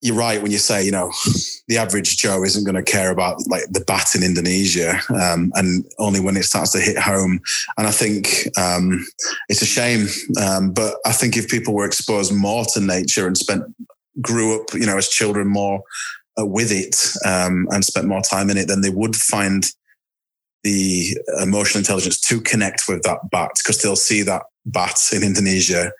Speaker 2: you're right when you say, you know, the average Joe isn't going to care about like the bat in Indonesia, um, and only when it starts to hit home. And I think um, it's a shame, um, but I think if people were exposed more to nature and spent grew up, you know, as children more uh, with it um, and spent more time in it, then they would find the emotional intelligence to connect with that bat because they'll see that bat in Indonesia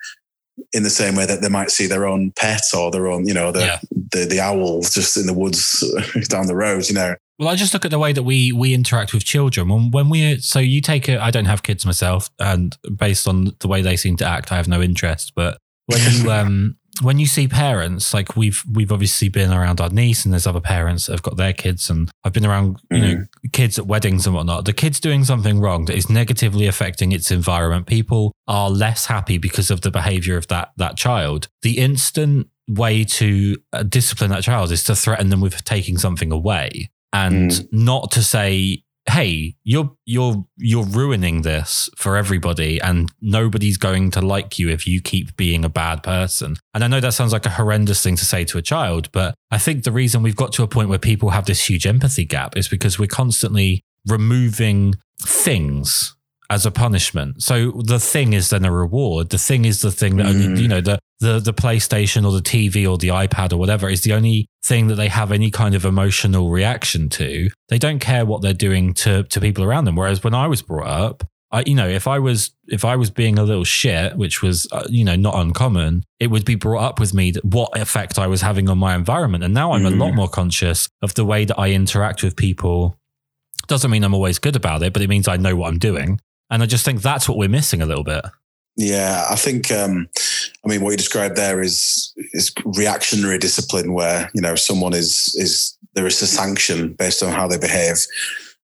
Speaker 2: in the same way that they might see their own pet or their own, you know, the yeah. the, the owl just in the woods down the road, you know.
Speaker 1: Well, I just look at the way that we we interact with children. When when we so you take it, I don't have kids myself, and based on the way they seem to act, I have no interest. But when you um when you see parents, like we've we've obviously been around our niece, and there's other parents that have got their kids, and I've been around you mm. know kids at weddings and whatnot. The kid's doing something wrong that is negatively affecting its environment. People are less happy because of the behavior of that that child. The instant way to uh, discipline that child is to threaten them with taking something away, and mm. not to say hey, you're you're you're ruining this for everybody, and nobody's going to like you if you keep being a bad person. And I know that sounds like a horrendous thing to say to a child, but I think the reason we've got to a point where people have this huge empathy gap is because we're constantly removing things as a punishment. So the thing is then a reward. The thing is the thing that only,
Speaker 2: Mm.
Speaker 1: you know, the, the, the PlayStation or the TV or the iPad or whatever is the only thing that they have any kind of emotional reaction to. They don't care what they're doing to, to people around them. Whereas when I was brought up, I, you know, if I was, if I was being a little shit, which was, uh, you know, not uncommon, it would be brought up with me that what effect I was having on my environment. And now I'm a
Speaker 2: Mm.
Speaker 1: lot more conscious of the way that I interact with people. Doesn't mean I'm always good about it, but it means I know what I'm doing. And I just think that's what we're missing a little bit.
Speaker 2: Yeah, I think. Um, I mean, what you described there is is reactionary discipline, where you know someone is is there is a sanction based on how they behave.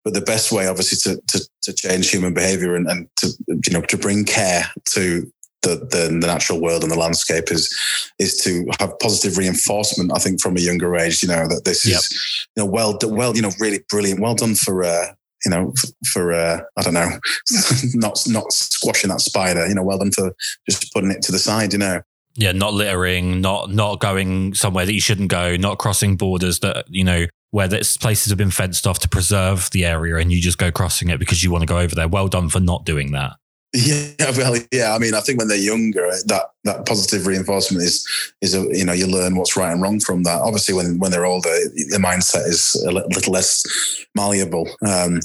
Speaker 2: But the best way, obviously, to to, to change human behavior and, and to you know to bring care to the, the the natural world and the landscape is is to have positive reinforcement. I think from a younger age, you know that this
Speaker 1: Yep.
Speaker 2: is you know well well you know really brilliant. Well done for. Uh, you know, for uh, I don't know, not not squashing that spider. You know, well done for just putting it to the side. You know,
Speaker 1: Yeah, not littering, not not going somewhere that you shouldn't go, not crossing borders that, you know, where this places have been fenced off to preserve the area and you just go crossing it because you want to go over there. Well done for not doing that.
Speaker 2: Yeah, well, yeah. I mean, I think when they're younger, that that positive reinforcement is is a, you know you learn what's right and wrong from that. Obviously, when when they're older, the mindset is a little less malleable. Um,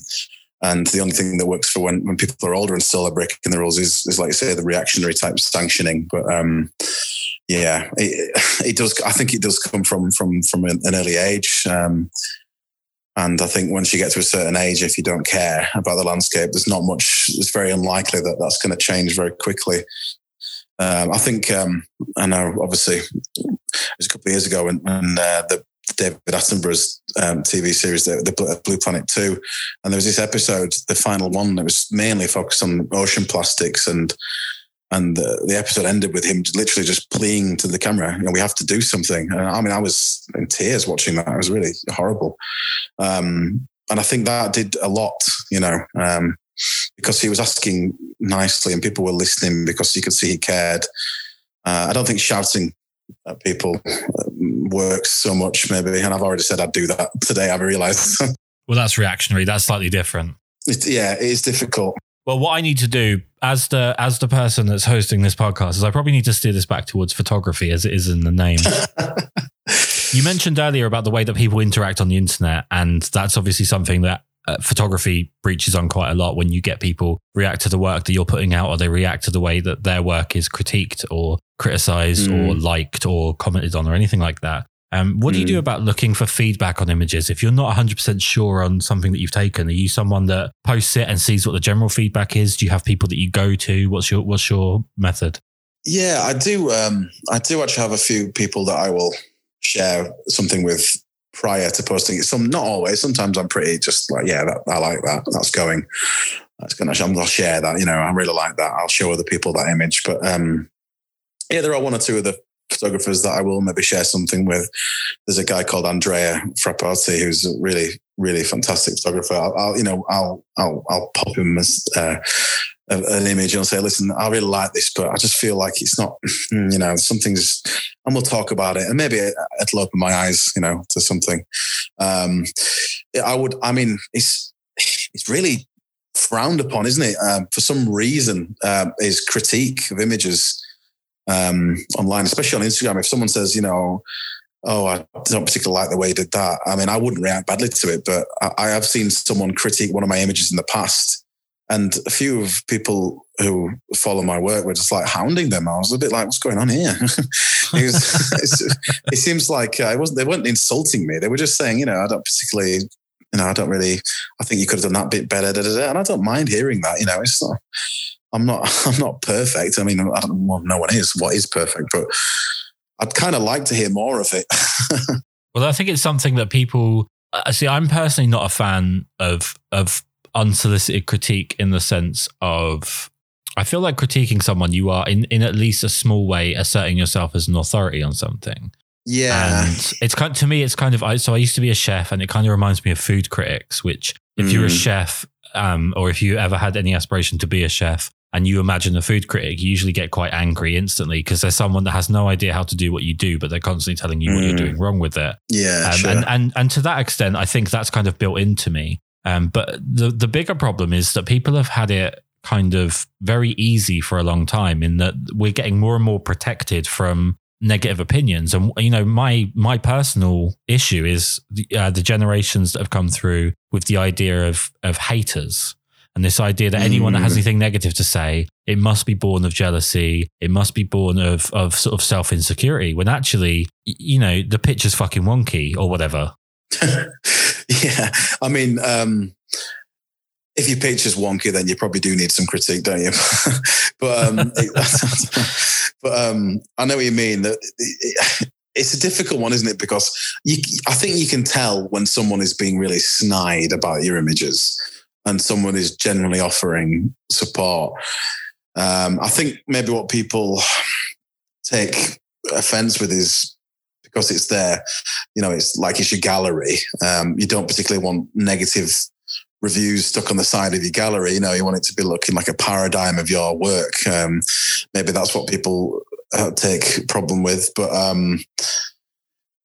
Speaker 2: and the only thing that works for when, when people are older and still are breaking the rules is, is like you say, the reactionary type sanctioning. But um, yeah, it, it does. I think it does come from from from an early age. Um, and I think once you get to a certain age, if you don't care about the landscape, there's not much. It's very unlikely that that's going to change very quickly. Um, I think um, I know. Obviously, it was a couple of years ago when, when uh, the David Attenborough's um, TV series, the, the Blue Planet Two, and there was this episode, the final one, that was mainly focused on ocean plastics and and the, the episode ended with him literally just pleading to the camera, you know, we have to do something. And I mean, I was in tears watching that. It was really horrible. Um, and I think that did a lot, you know, um, because he was asking nicely and people were listening because you could see he cared. Uh, I don't think shouting at people um, works so much, maybe. And I've already said I'd do that today. I've realized.
Speaker 1: Well, that's reactionary. That's slightly different.
Speaker 2: It's, yeah, it is difficult.
Speaker 1: Well, what I need to do as the as the person that's hosting this podcast is I probably need to steer this back towards photography as it is in the name. you mentioned earlier about the way that people interact on the internet, and that's obviously something that uh, photography breaches on quite a lot when you get people react to the work that you're putting out, or they react to the way that their work is critiqued or criticized or
Speaker 2: Mm.
Speaker 1: liked or commented on or anything like that. Um, what do you do
Speaker 2: Mm.
Speaker 1: about looking for feedback on images? If you're not 100% sure on something that you've taken, are you someone that posts it and sees what the general feedback is? Do you have people that you go to? What's your what's your method?
Speaker 2: Yeah, I do. Um, I do actually have a few people that I will share something with prior to posting it. Some, not always. Sometimes I'm pretty just like, yeah, that, I like that. That's going. That's going to. I'll share that. You know, I really like that. I'll show other people that image. But um, yeah, there are one or two of the photographers that I will maybe share something with. There's a guy called Andrea Frappati who's a really, really fantastic photographer. I'll, I'll you know, I'll, I'll, I'll pop him as uh, an image and say, listen, I really like this, but I just feel like it's not, you know, something's, and we'll talk about it. And maybe it, it'll open my eyes, you know, to something. Um, I would, I mean, it's, it's really frowned upon, isn't it? Um, for some reason, um, is critique of images um, online, especially on Instagram. If someone says, you know, oh, I don't particularly like the way you did that. I mean, I wouldn't react badly to it, but I, I have seen someone critique one of my images in the past. And a few of people who follow my work were just like hounding them. I was a bit like, "What's going on here?" it, was, it seems like uh, it wasn't. They weren't insulting me. They were just saying, you know, I don't particularly, you know, I don't really. I think you could have done that bit better. Da, da, da. And I don't mind hearing that. You know, it's not. I'm not. I'm not perfect. I mean, I don't, well, no one is. What is perfect? But I'd kind of like to hear more of it.
Speaker 1: Well, I think it's something that people uh, see. I'm personally not a fan of of unsolicited critique in the sense of I feel like critiquing someone you are in in at least a small way asserting yourself as an authority on something.
Speaker 2: yeah.
Speaker 1: And it's kind to me, it's kind of I so I used to be a chef, and it kind of reminds me of food critics, which if you're a
Speaker 2: Mm.
Speaker 1: chef, um, or if you ever had any aspiration to be a chef, and you imagine a food critic, you usually get quite angry instantly because there's someone that has no idea how to do what you do, but they're constantly telling you what you're
Speaker 2: Mm.
Speaker 1: doing wrong with it.
Speaker 2: Yeah,
Speaker 1: Um,
Speaker 2: sure.
Speaker 1: and, and and to that extent, I think that's kind of built into me. Um, but the the bigger problem is that people have had it kind of very easy for a long time. In that we're getting more and more protected from negative opinions, and you know, my my personal issue is the, uh, the generations that have come through with the idea of of haters. And this idea that anyone that has
Speaker 2: Mm.
Speaker 1: anything negative to say, it must be born of jealousy. It must be born of of sort of self insecurity. When actually, you know, the picture's fucking wonky or whatever.
Speaker 2: yeah, I mean, um, if your picture's wonky, then you probably do need some critique, don't you? but um, but um, I know what you mean. That it- it's a difficult one, isn't it? Because you, I think you can tell when someone is being really snide about your images, and someone is generally offering support. Um, I think maybe what people take offense with is because it's there you know, it's like it's your gallery. Um, you don't particularly want negative reviews stuck on the side of your gallery. You know, you want it to be looking like a paradigm of your work. Um, maybe that's what people uh, take problem with, but um,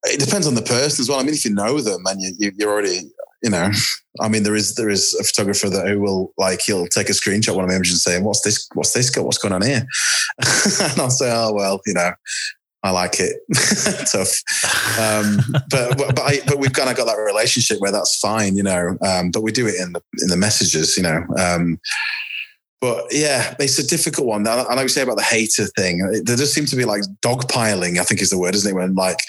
Speaker 2: it depends on the person as well. I mean, if you know them and you, you, you're already, you know, I mean, there is there is a photographer that who will like he'll take a screenshot of one of my images and say, "What's this? What's this? What's going on here?" and I'll say, "Oh well, you know." I like it. Tough. Um, but but I, but we've kind of got that relationship where that's fine, you know. Um, but we do it in the in the messages, you know. Um, but yeah, it's a difficult one. I, I know you say about the hater thing. There does seem to be like dogpiling. I think is the word, isn't it? When like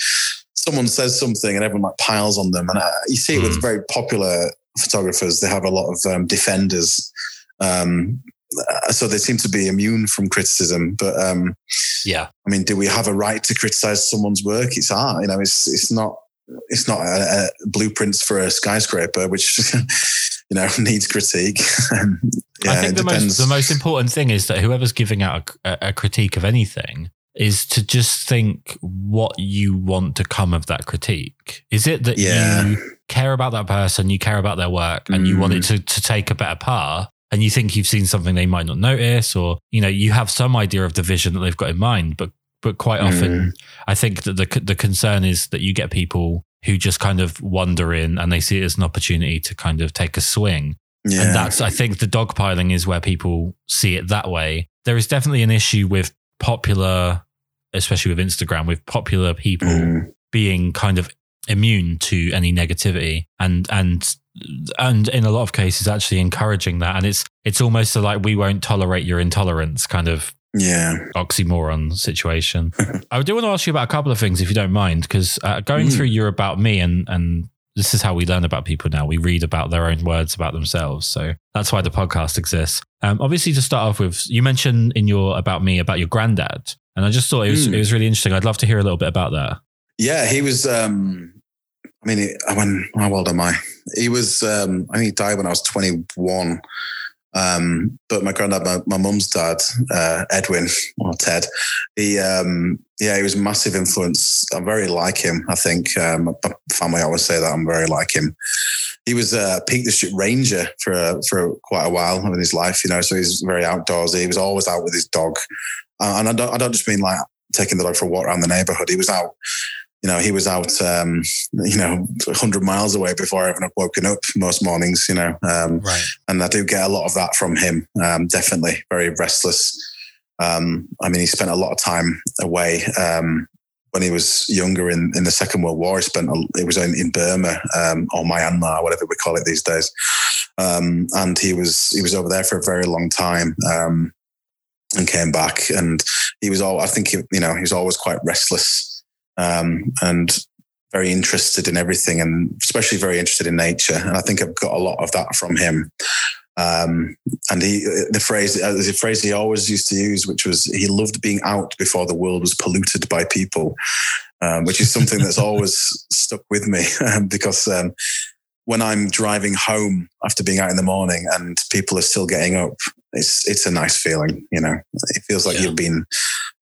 Speaker 2: someone says something and everyone like piles on them, and uh, you see it with
Speaker 1: Mm.
Speaker 2: very popular photographers. They have a lot of um, defenders. Um, uh, so they seem to be immune from criticism, but um,
Speaker 1: Yeah.
Speaker 2: I mean, do we have a right to criticize someone's work? It's art, you know. It's it's not it's not a, a blueprints for a skyscraper, which you know needs critique. yeah,
Speaker 1: I think the most, the most important thing is that whoever's giving out a, a critique of anything is to just think what you want to come of that critique. Is it that
Speaker 2: Yeah.
Speaker 1: you care about that person, you care about their work, and you want
Speaker 2: Mm.
Speaker 1: it to, to take a better path? And you think you've seen something they might not notice, or you know, you have some idea of the vision that they've got in mind, but but quite
Speaker 2: Mm.
Speaker 1: often, I think that the the concern is that you get people who just kind of wander in and they see it as an opportunity to kind of take a swing.
Speaker 2: yeah,
Speaker 1: And that's, I think, the dogpiling is where people see it that way. There is definitely an issue with popular, especially with Instagram, with popular people
Speaker 2: Mm.
Speaker 1: being kind of immune to any negativity and and and in a lot of cases actually encouraging that and it's it's almost like we won't tolerate your intolerance kind of
Speaker 2: yeah,
Speaker 1: oxymoron situation. I do want to ask you about a couple of things, if you don't mind, because uh, going
Speaker 2: Mm.
Speaker 1: through your about me and and this is how we learn about people now. We read about their own words about themselves, so that's why the podcast exists. Um, obviously, to start off with, you mentioned in your about me about your granddad, and I just thought it was
Speaker 2: Mm.
Speaker 1: it was really interesting. I'd love to hear a little bit about that.
Speaker 2: yeah. He was. Um, I mean, he- when how old am I? He was. Um, I think he died when I was twenty one. Um, but my granddad, my, my mum's dad, uh, Edwin or Ted, he, um, yeah, he was a massive influence. I'm very like him. I think um, my family always say that I'm very like him. He was a Peak District Ranger for for quite a while in his life, you know. So he's very outdoorsy. He was always out with his dog, uh, and I don't, I don't just mean like taking the dog for a walk around the neighborhood. He was out you know, he was out, um, you know, 100 miles away before I even had woken up most mornings, you know. Um,
Speaker 1: Right.
Speaker 2: and I do get a lot of that from him. Um, definitely very restless. Um, I mean, he spent a lot of time away um, when he was younger in, in the Second World War. He spent a, he was in, in Burma um, or Myanmar, whatever we call it these days. Um, and he was he was over there for a very long time um, and came back. And he was all I think he, you know he was always quite restless um, and very interested in everything, and especially very interested in nature. And I think I've got a lot of that from him. Um, and he, the phrase, uh, there's a phrase he always used to use, which was he loved being out before the world was polluted by people, um, which is something that's always stuck with me because um, when I'm driving home after being out in the morning and people are still getting up, it's it's a nice feeling. You know, it feels like
Speaker 1: Yeah.
Speaker 2: you've been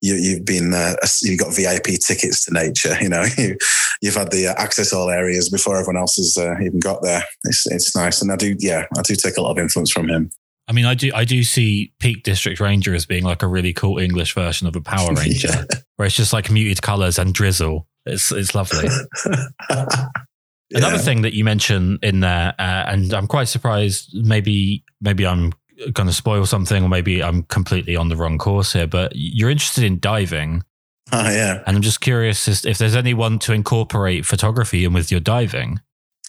Speaker 2: you, have been uh, you've got VIP tickets to nature. You know, you, have had the uh, access all areas before everyone else has uh, even got there. It's it's nice, and I do yeah, I do take a lot of influence from him.
Speaker 1: I mean, I do I do see Peak District Ranger as being like a really cool English version of a Power Ranger, yeah. where it's just like muted colors and drizzle. It's it's lovely. Another thing that you mentioned in there, uh, and I'm quite surprised. Maybe maybe I'm going to spoil something, or maybe I'm completely on the wrong course here. But you're interested in diving.
Speaker 2: Oh yeah,
Speaker 1: and I'm just curious if there's anyone to incorporate photography in with your diving.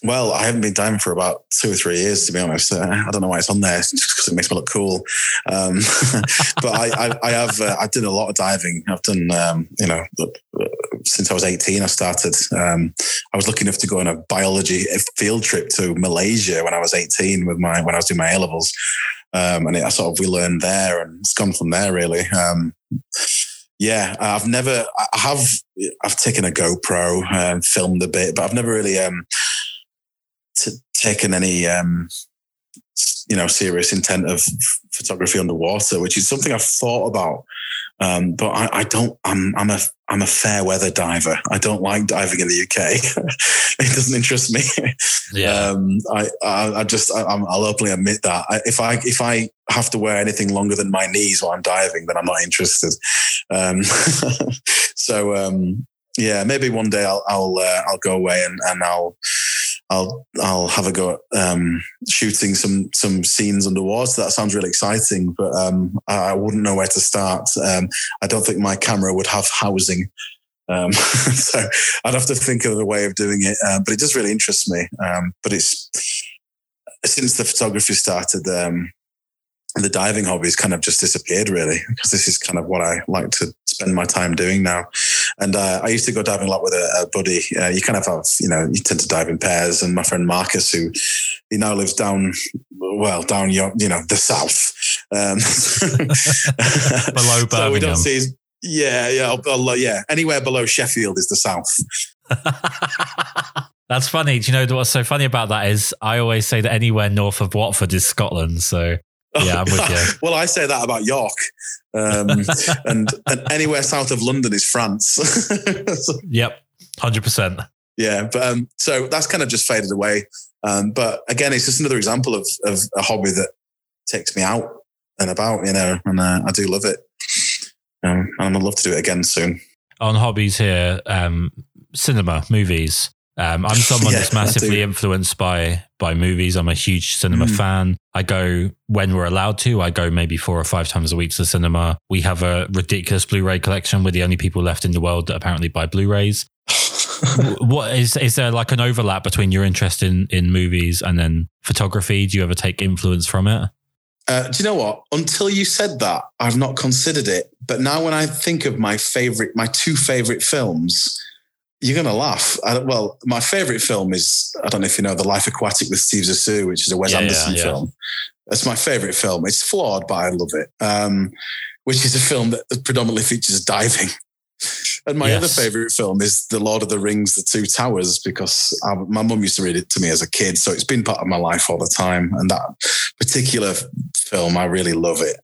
Speaker 2: Well, I haven't been diving for about two or three years, to be honest. Uh, I don't know why it's on there, just because it makes me look cool. Um, but I, I, I have, uh, I've done a lot of diving. I've done, um, you know, since I was 18, I started. Um, I was lucky enough to go on a biology field trip to Malaysia when I was 18 with my, when I was doing my A levels. Um, and it, I sort of, we learned there and it's gone from there really. Um, yeah, I've never, I have, I've taken a GoPro and filmed a bit, but I've never really, um, t- taken any um, you know serious intent of photography underwater, which is something I've thought about. Um, but I, I, don't. I'm I'm a I'm a fair weather diver. I don't like diving in the UK. it doesn't interest me.
Speaker 1: Yeah. Um,
Speaker 2: I, I, I just I, will openly admit that I, if I if I have to wear anything longer than my knees while I'm diving, then I'm not interested. Um, so um, yeah, maybe one day I'll I'll uh, I'll go away and and I'll I'll I'll have a go at um, shooting some some scenes underwater. That sounds really exciting, but um, I, wouldn't know where to start. Um, I don't think my camera would have housing, um, so I'd have to think of a way of doing it. Uh, but it does really interest me. Um, but it's since the photography started, um, the diving hobby has kind of just disappeared really because this is kind of what I like to spend my time doing now. And uh, I used to go diving a lot with a, a buddy. Uh, you kind of have, you know, you tend to dive in pairs. And my friend Marcus, who he now lives down, well, down your, you know, the south, um,
Speaker 1: below Birmingham. so we don't see.
Speaker 2: His, yeah, yeah, below, yeah. Anywhere below Sheffield is the south.
Speaker 1: That's funny. Do you know what's so funny about that is I always say that anywhere north of Watford is Scotland. So yeah, I'm with you.
Speaker 2: well, I say that about York. Um, and, and, anywhere south of London is France.
Speaker 1: so, yep, 100%.
Speaker 2: Yeah, but um, so that's kind of just faded away. Um, but again, it's just another example of, of a hobby that takes me out and about, you know, and uh, I do love it. Um, and I'd love to do it again soon.
Speaker 1: On hobbies here, um, cinema, movies. Um, I'm someone yeah, that's massively influenced by by movies. I'm a huge cinema mm. fan. I go when we're allowed to. I go maybe four or five times a week to the cinema. We have a ridiculous Blu-ray collection. We're the only people left in the world that apparently buy Blu-rays. what is is there like an overlap between your interest in in movies and then photography? Do you ever take influence from it?
Speaker 2: Uh, do you know what? Until you said that, I've not considered it. But now, when I think of my favorite, my two favorite films, you're going to laugh. I, well, my favorite film is I don't know if you know The Life Aquatic with Steve Zissou, which is a Wes yeah, Anderson yeah, yeah. film. That's my favorite film. It's flawed, but I love it. Um, which is a film that predominantly features diving. And my yes. other favorite film is The Lord of the Rings, The Two Towers, because I, my mum used to read it to me as a kid. So it's been part of my life all the time. And that particular film, I really love it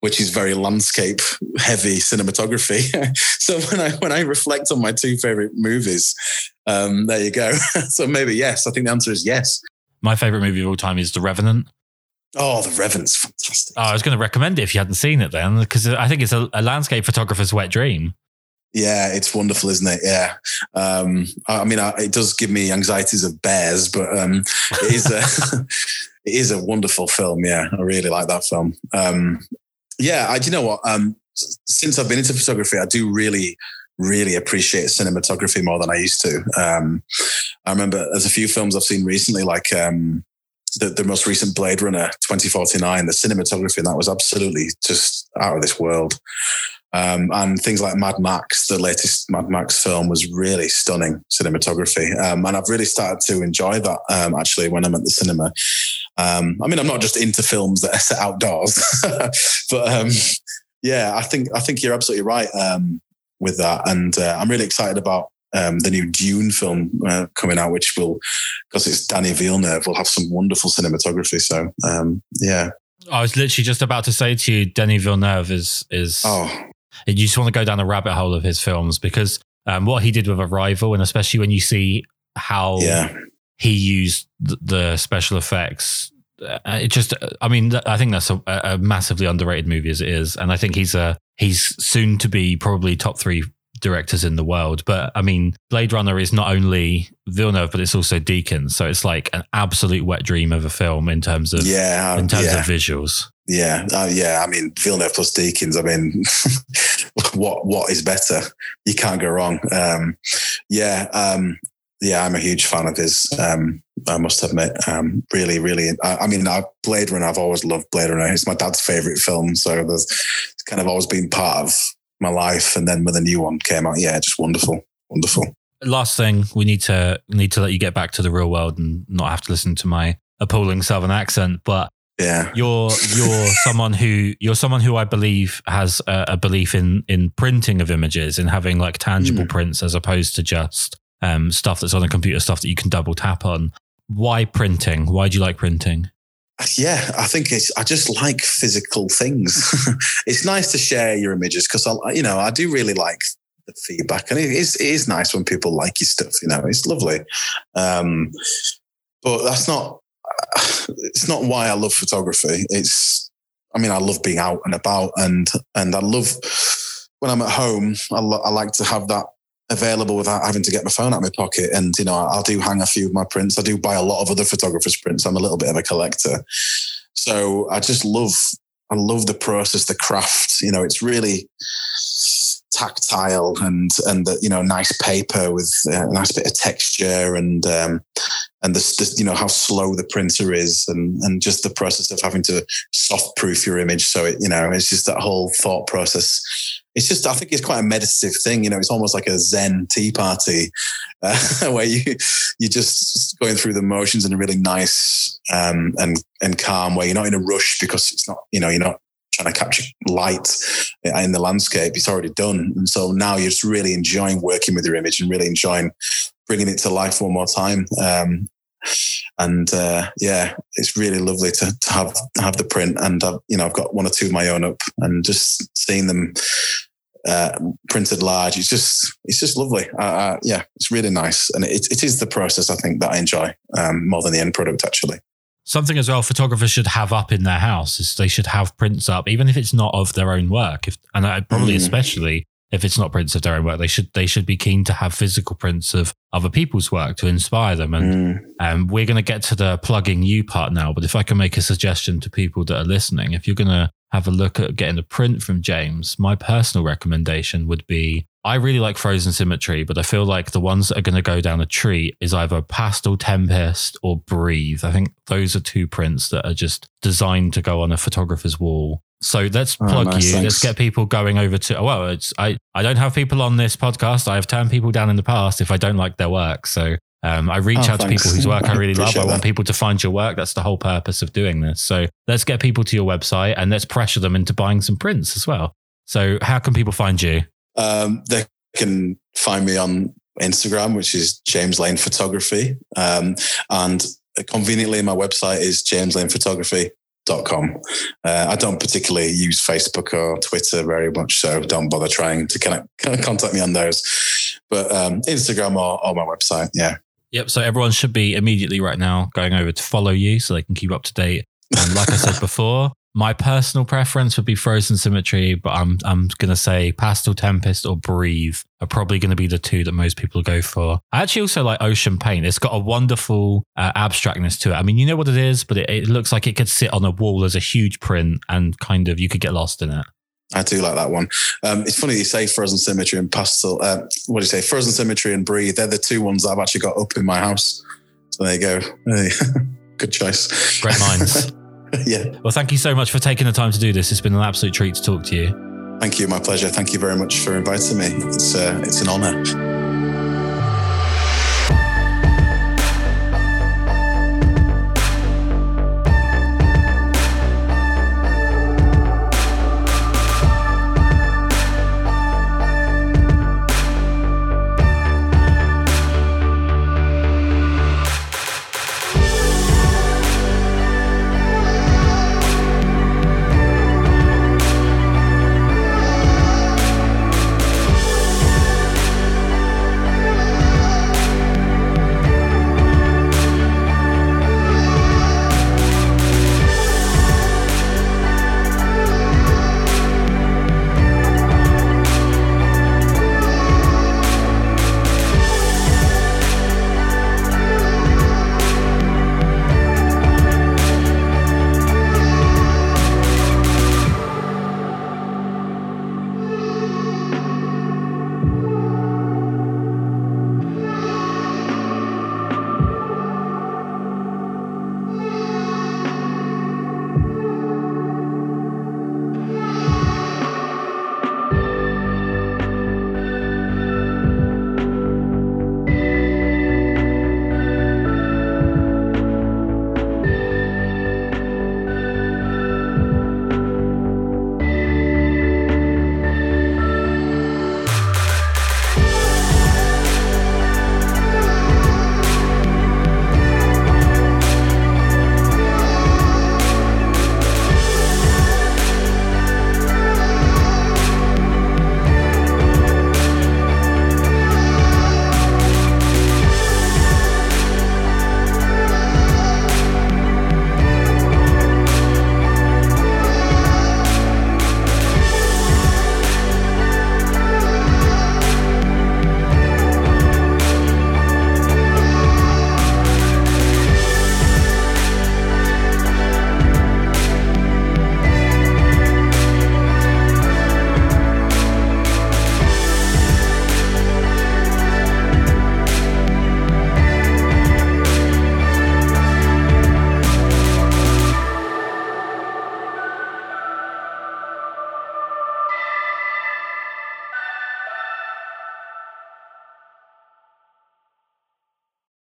Speaker 2: which is very landscape heavy cinematography. so when I when I reflect on my two favorite movies, um, there you go. so maybe yes, I think the answer is yes.
Speaker 1: My favorite movie of all time is The Revenant.
Speaker 2: Oh, The Revenant's fantastic.
Speaker 1: Oh, I was going to recommend it if you hadn't seen it then, because I think it's a, a landscape photographer's wet dream.
Speaker 2: Yeah, it's wonderful, isn't it? Yeah. Um, I mean, I, it does give me anxieties of bears, but um, it is a it is a wonderful film. Yeah, I really like that film. Um, yeah, I do you know what? Um, since I've been into photography, I do really, really appreciate cinematography more than I used to. Um, I remember there's a few films I've seen recently, like um, the, the most recent Blade Runner 2049. The cinematography and that was absolutely just out of this world. Um, and things like Mad Max, the latest Mad Max film, was really stunning cinematography. Um, and I've really started to enjoy that um, actually when I'm at the cinema. Um, I mean, I'm not just into films that are set outdoors, but um, yeah, I think I think you're absolutely right um, with that, and uh, I'm really excited about um, the new Dune film uh, coming out, which will, because it's Danny Villeneuve, will have some wonderful cinematography. So um, yeah,
Speaker 1: I was literally just about to say to you, Danny Villeneuve is is
Speaker 2: oh
Speaker 1: you just want to go down the rabbit hole of his films because um, what he did with Arrival, and especially when you see how
Speaker 2: Yeah.
Speaker 1: He used th- the special effects. Uh, it just, I mean, th- I think that's a, a massively underrated movie as it is, and I think he's a he's soon to be probably top three directors in the world. But I mean, Blade Runner is not only Villeneuve, but it's also Deakins, so it's like an absolute wet dream of a film in terms of
Speaker 2: Yeah.
Speaker 1: in terms
Speaker 2: yeah.
Speaker 1: of visuals.
Speaker 2: Yeah, uh, yeah. I mean, Villeneuve plus Deakins. I mean, what what is better? You can't go wrong. Um, yeah, um, yeah. I'm a huge fan of his. Um, I must admit, um, really, really. I, I mean, I, Blade Runner. I've always loved Blade Runner. It's my dad's favorite film, so there's it's kind of always been part of my life. And then when the new one came out, yeah, just wonderful, wonderful.
Speaker 1: Last thing, we need to need to let you get back to the real world and not have to listen to my appalling southern accent, but
Speaker 2: Yeah,
Speaker 1: you're you're someone who you're someone who I believe has a, a belief in in printing of images and having like tangible
Speaker 2: Mm.
Speaker 1: prints as opposed to just um, stuff that's on a computer, stuff that you can double tap on. Why printing? Why do you like printing?
Speaker 2: Yeah, I think it's. I just like physical things. it's nice to share your images because I, you know, I do really like the feedback, and it is it is nice when people like your stuff. You know, it's lovely. Um, but that's not. It's not why I love photography. It's. I mean, I love being out and about, and and I love when I'm at home. I, lo- I like to have that available without having to get my phone out of my pocket. And, you know, I, I do hang a few of my prints. I do buy a lot of other photographers' prints. I'm a little bit of a collector. So I just love, I love the process, the craft. You know, it's really tactile and, and the, you know, nice paper with uh, a nice bit of texture and, um, and the, the, you know, how slow the printer is and, and just the process of having to soft proof your image. So it, you know, it's just that whole thought process it's just I think it's quite a meditative thing. You know, it's almost like a Zen tea party uh, where you you're just going through the motions in a really nice um, and and calm way. You're not in a rush because it's not you know you're not trying to capture light in the landscape. It's already done, and so now you're just really enjoying working with your image and really enjoying bringing it to life one more time. Um, and uh, yeah, it's really lovely to, to have have the print, and I've, you know I've got one or two of my own up, and just seeing them uh, printed large. It's just it's just lovely. Uh, uh, yeah, it's really nice, and it, it is the process I think that I enjoy um, more than the end product actually.
Speaker 1: Something as well, photographers should have up in their house is they should have prints up, even if it's not of their own work. If and I, probably
Speaker 2: Mm.
Speaker 1: especially if it's not prints of their own work, they should they should be keen to have physical prints of other people's work to inspire them. And
Speaker 2: Mm.
Speaker 1: Um, we're going to get to the plugging you part now, but if I can make a suggestion to people that are listening, if you're going to have a look at getting a print from James, my personal recommendation would be I really like Frozen Symmetry, but I feel like the ones that are going to go down a tree is either Pastel Tempest or Breathe. I think those are two prints that are just designed to go on a photographer's wall. So let's
Speaker 2: Oh,
Speaker 1: plug
Speaker 2: nice,
Speaker 1: you. Let's get people going over to. Well, it's I. I don't have people on this podcast. I have turned people down in the past if I don't like their work. So um, I reach
Speaker 2: Oh,
Speaker 1: out to people whose work I really love. I want
Speaker 2: that.
Speaker 1: people to find your work. That's the whole purpose of doing this. So let's get people to your website and let's pressure them into buying some prints as well. So how can people find you?
Speaker 2: Um, they can find me on Instagram, which is James Lane Photography, um, and conveniently my website is jameslanephotography.com. Uh, I don't particularly use Facebook or Twitter very much, so don't bother trying to connect, contact me on those. But um, Instagram or, or my website, yeah.
Speaker 1: Yep. So everyone should be immediately right now going over to follow you so they can keep up to date. And like I said before, my personal preference would be Frozen Symmetry, but I'm I'm gonna say Pastel Tempest or Breathe are probably gonna be the two that most people go for. I actually also like Ocean Paint. It's got a wonderful uh, abstractness to it. I mean, you know what it is, but it, it looks like it could sit on a wall as a huge print and kind of you could get lost in it.
Speaker 2: I do like that one. Um, it's funny you say Frozen Symmetry and Pastel. Uh, what do you say? Frozen Symmetry and Breathe. They're the two ones that I've actually got up in my house. So there you go. Hey, Good choice.
Speaker 1: Great minds.
Speaker 2: yeah.
Speaker 1: well, thank you so much for taking the time to do this. It's been an absolute treat to talk to you.
Speaker 2: Thank you. My pleasure. Thank you very much for inviting me. It's uh, it's an honour.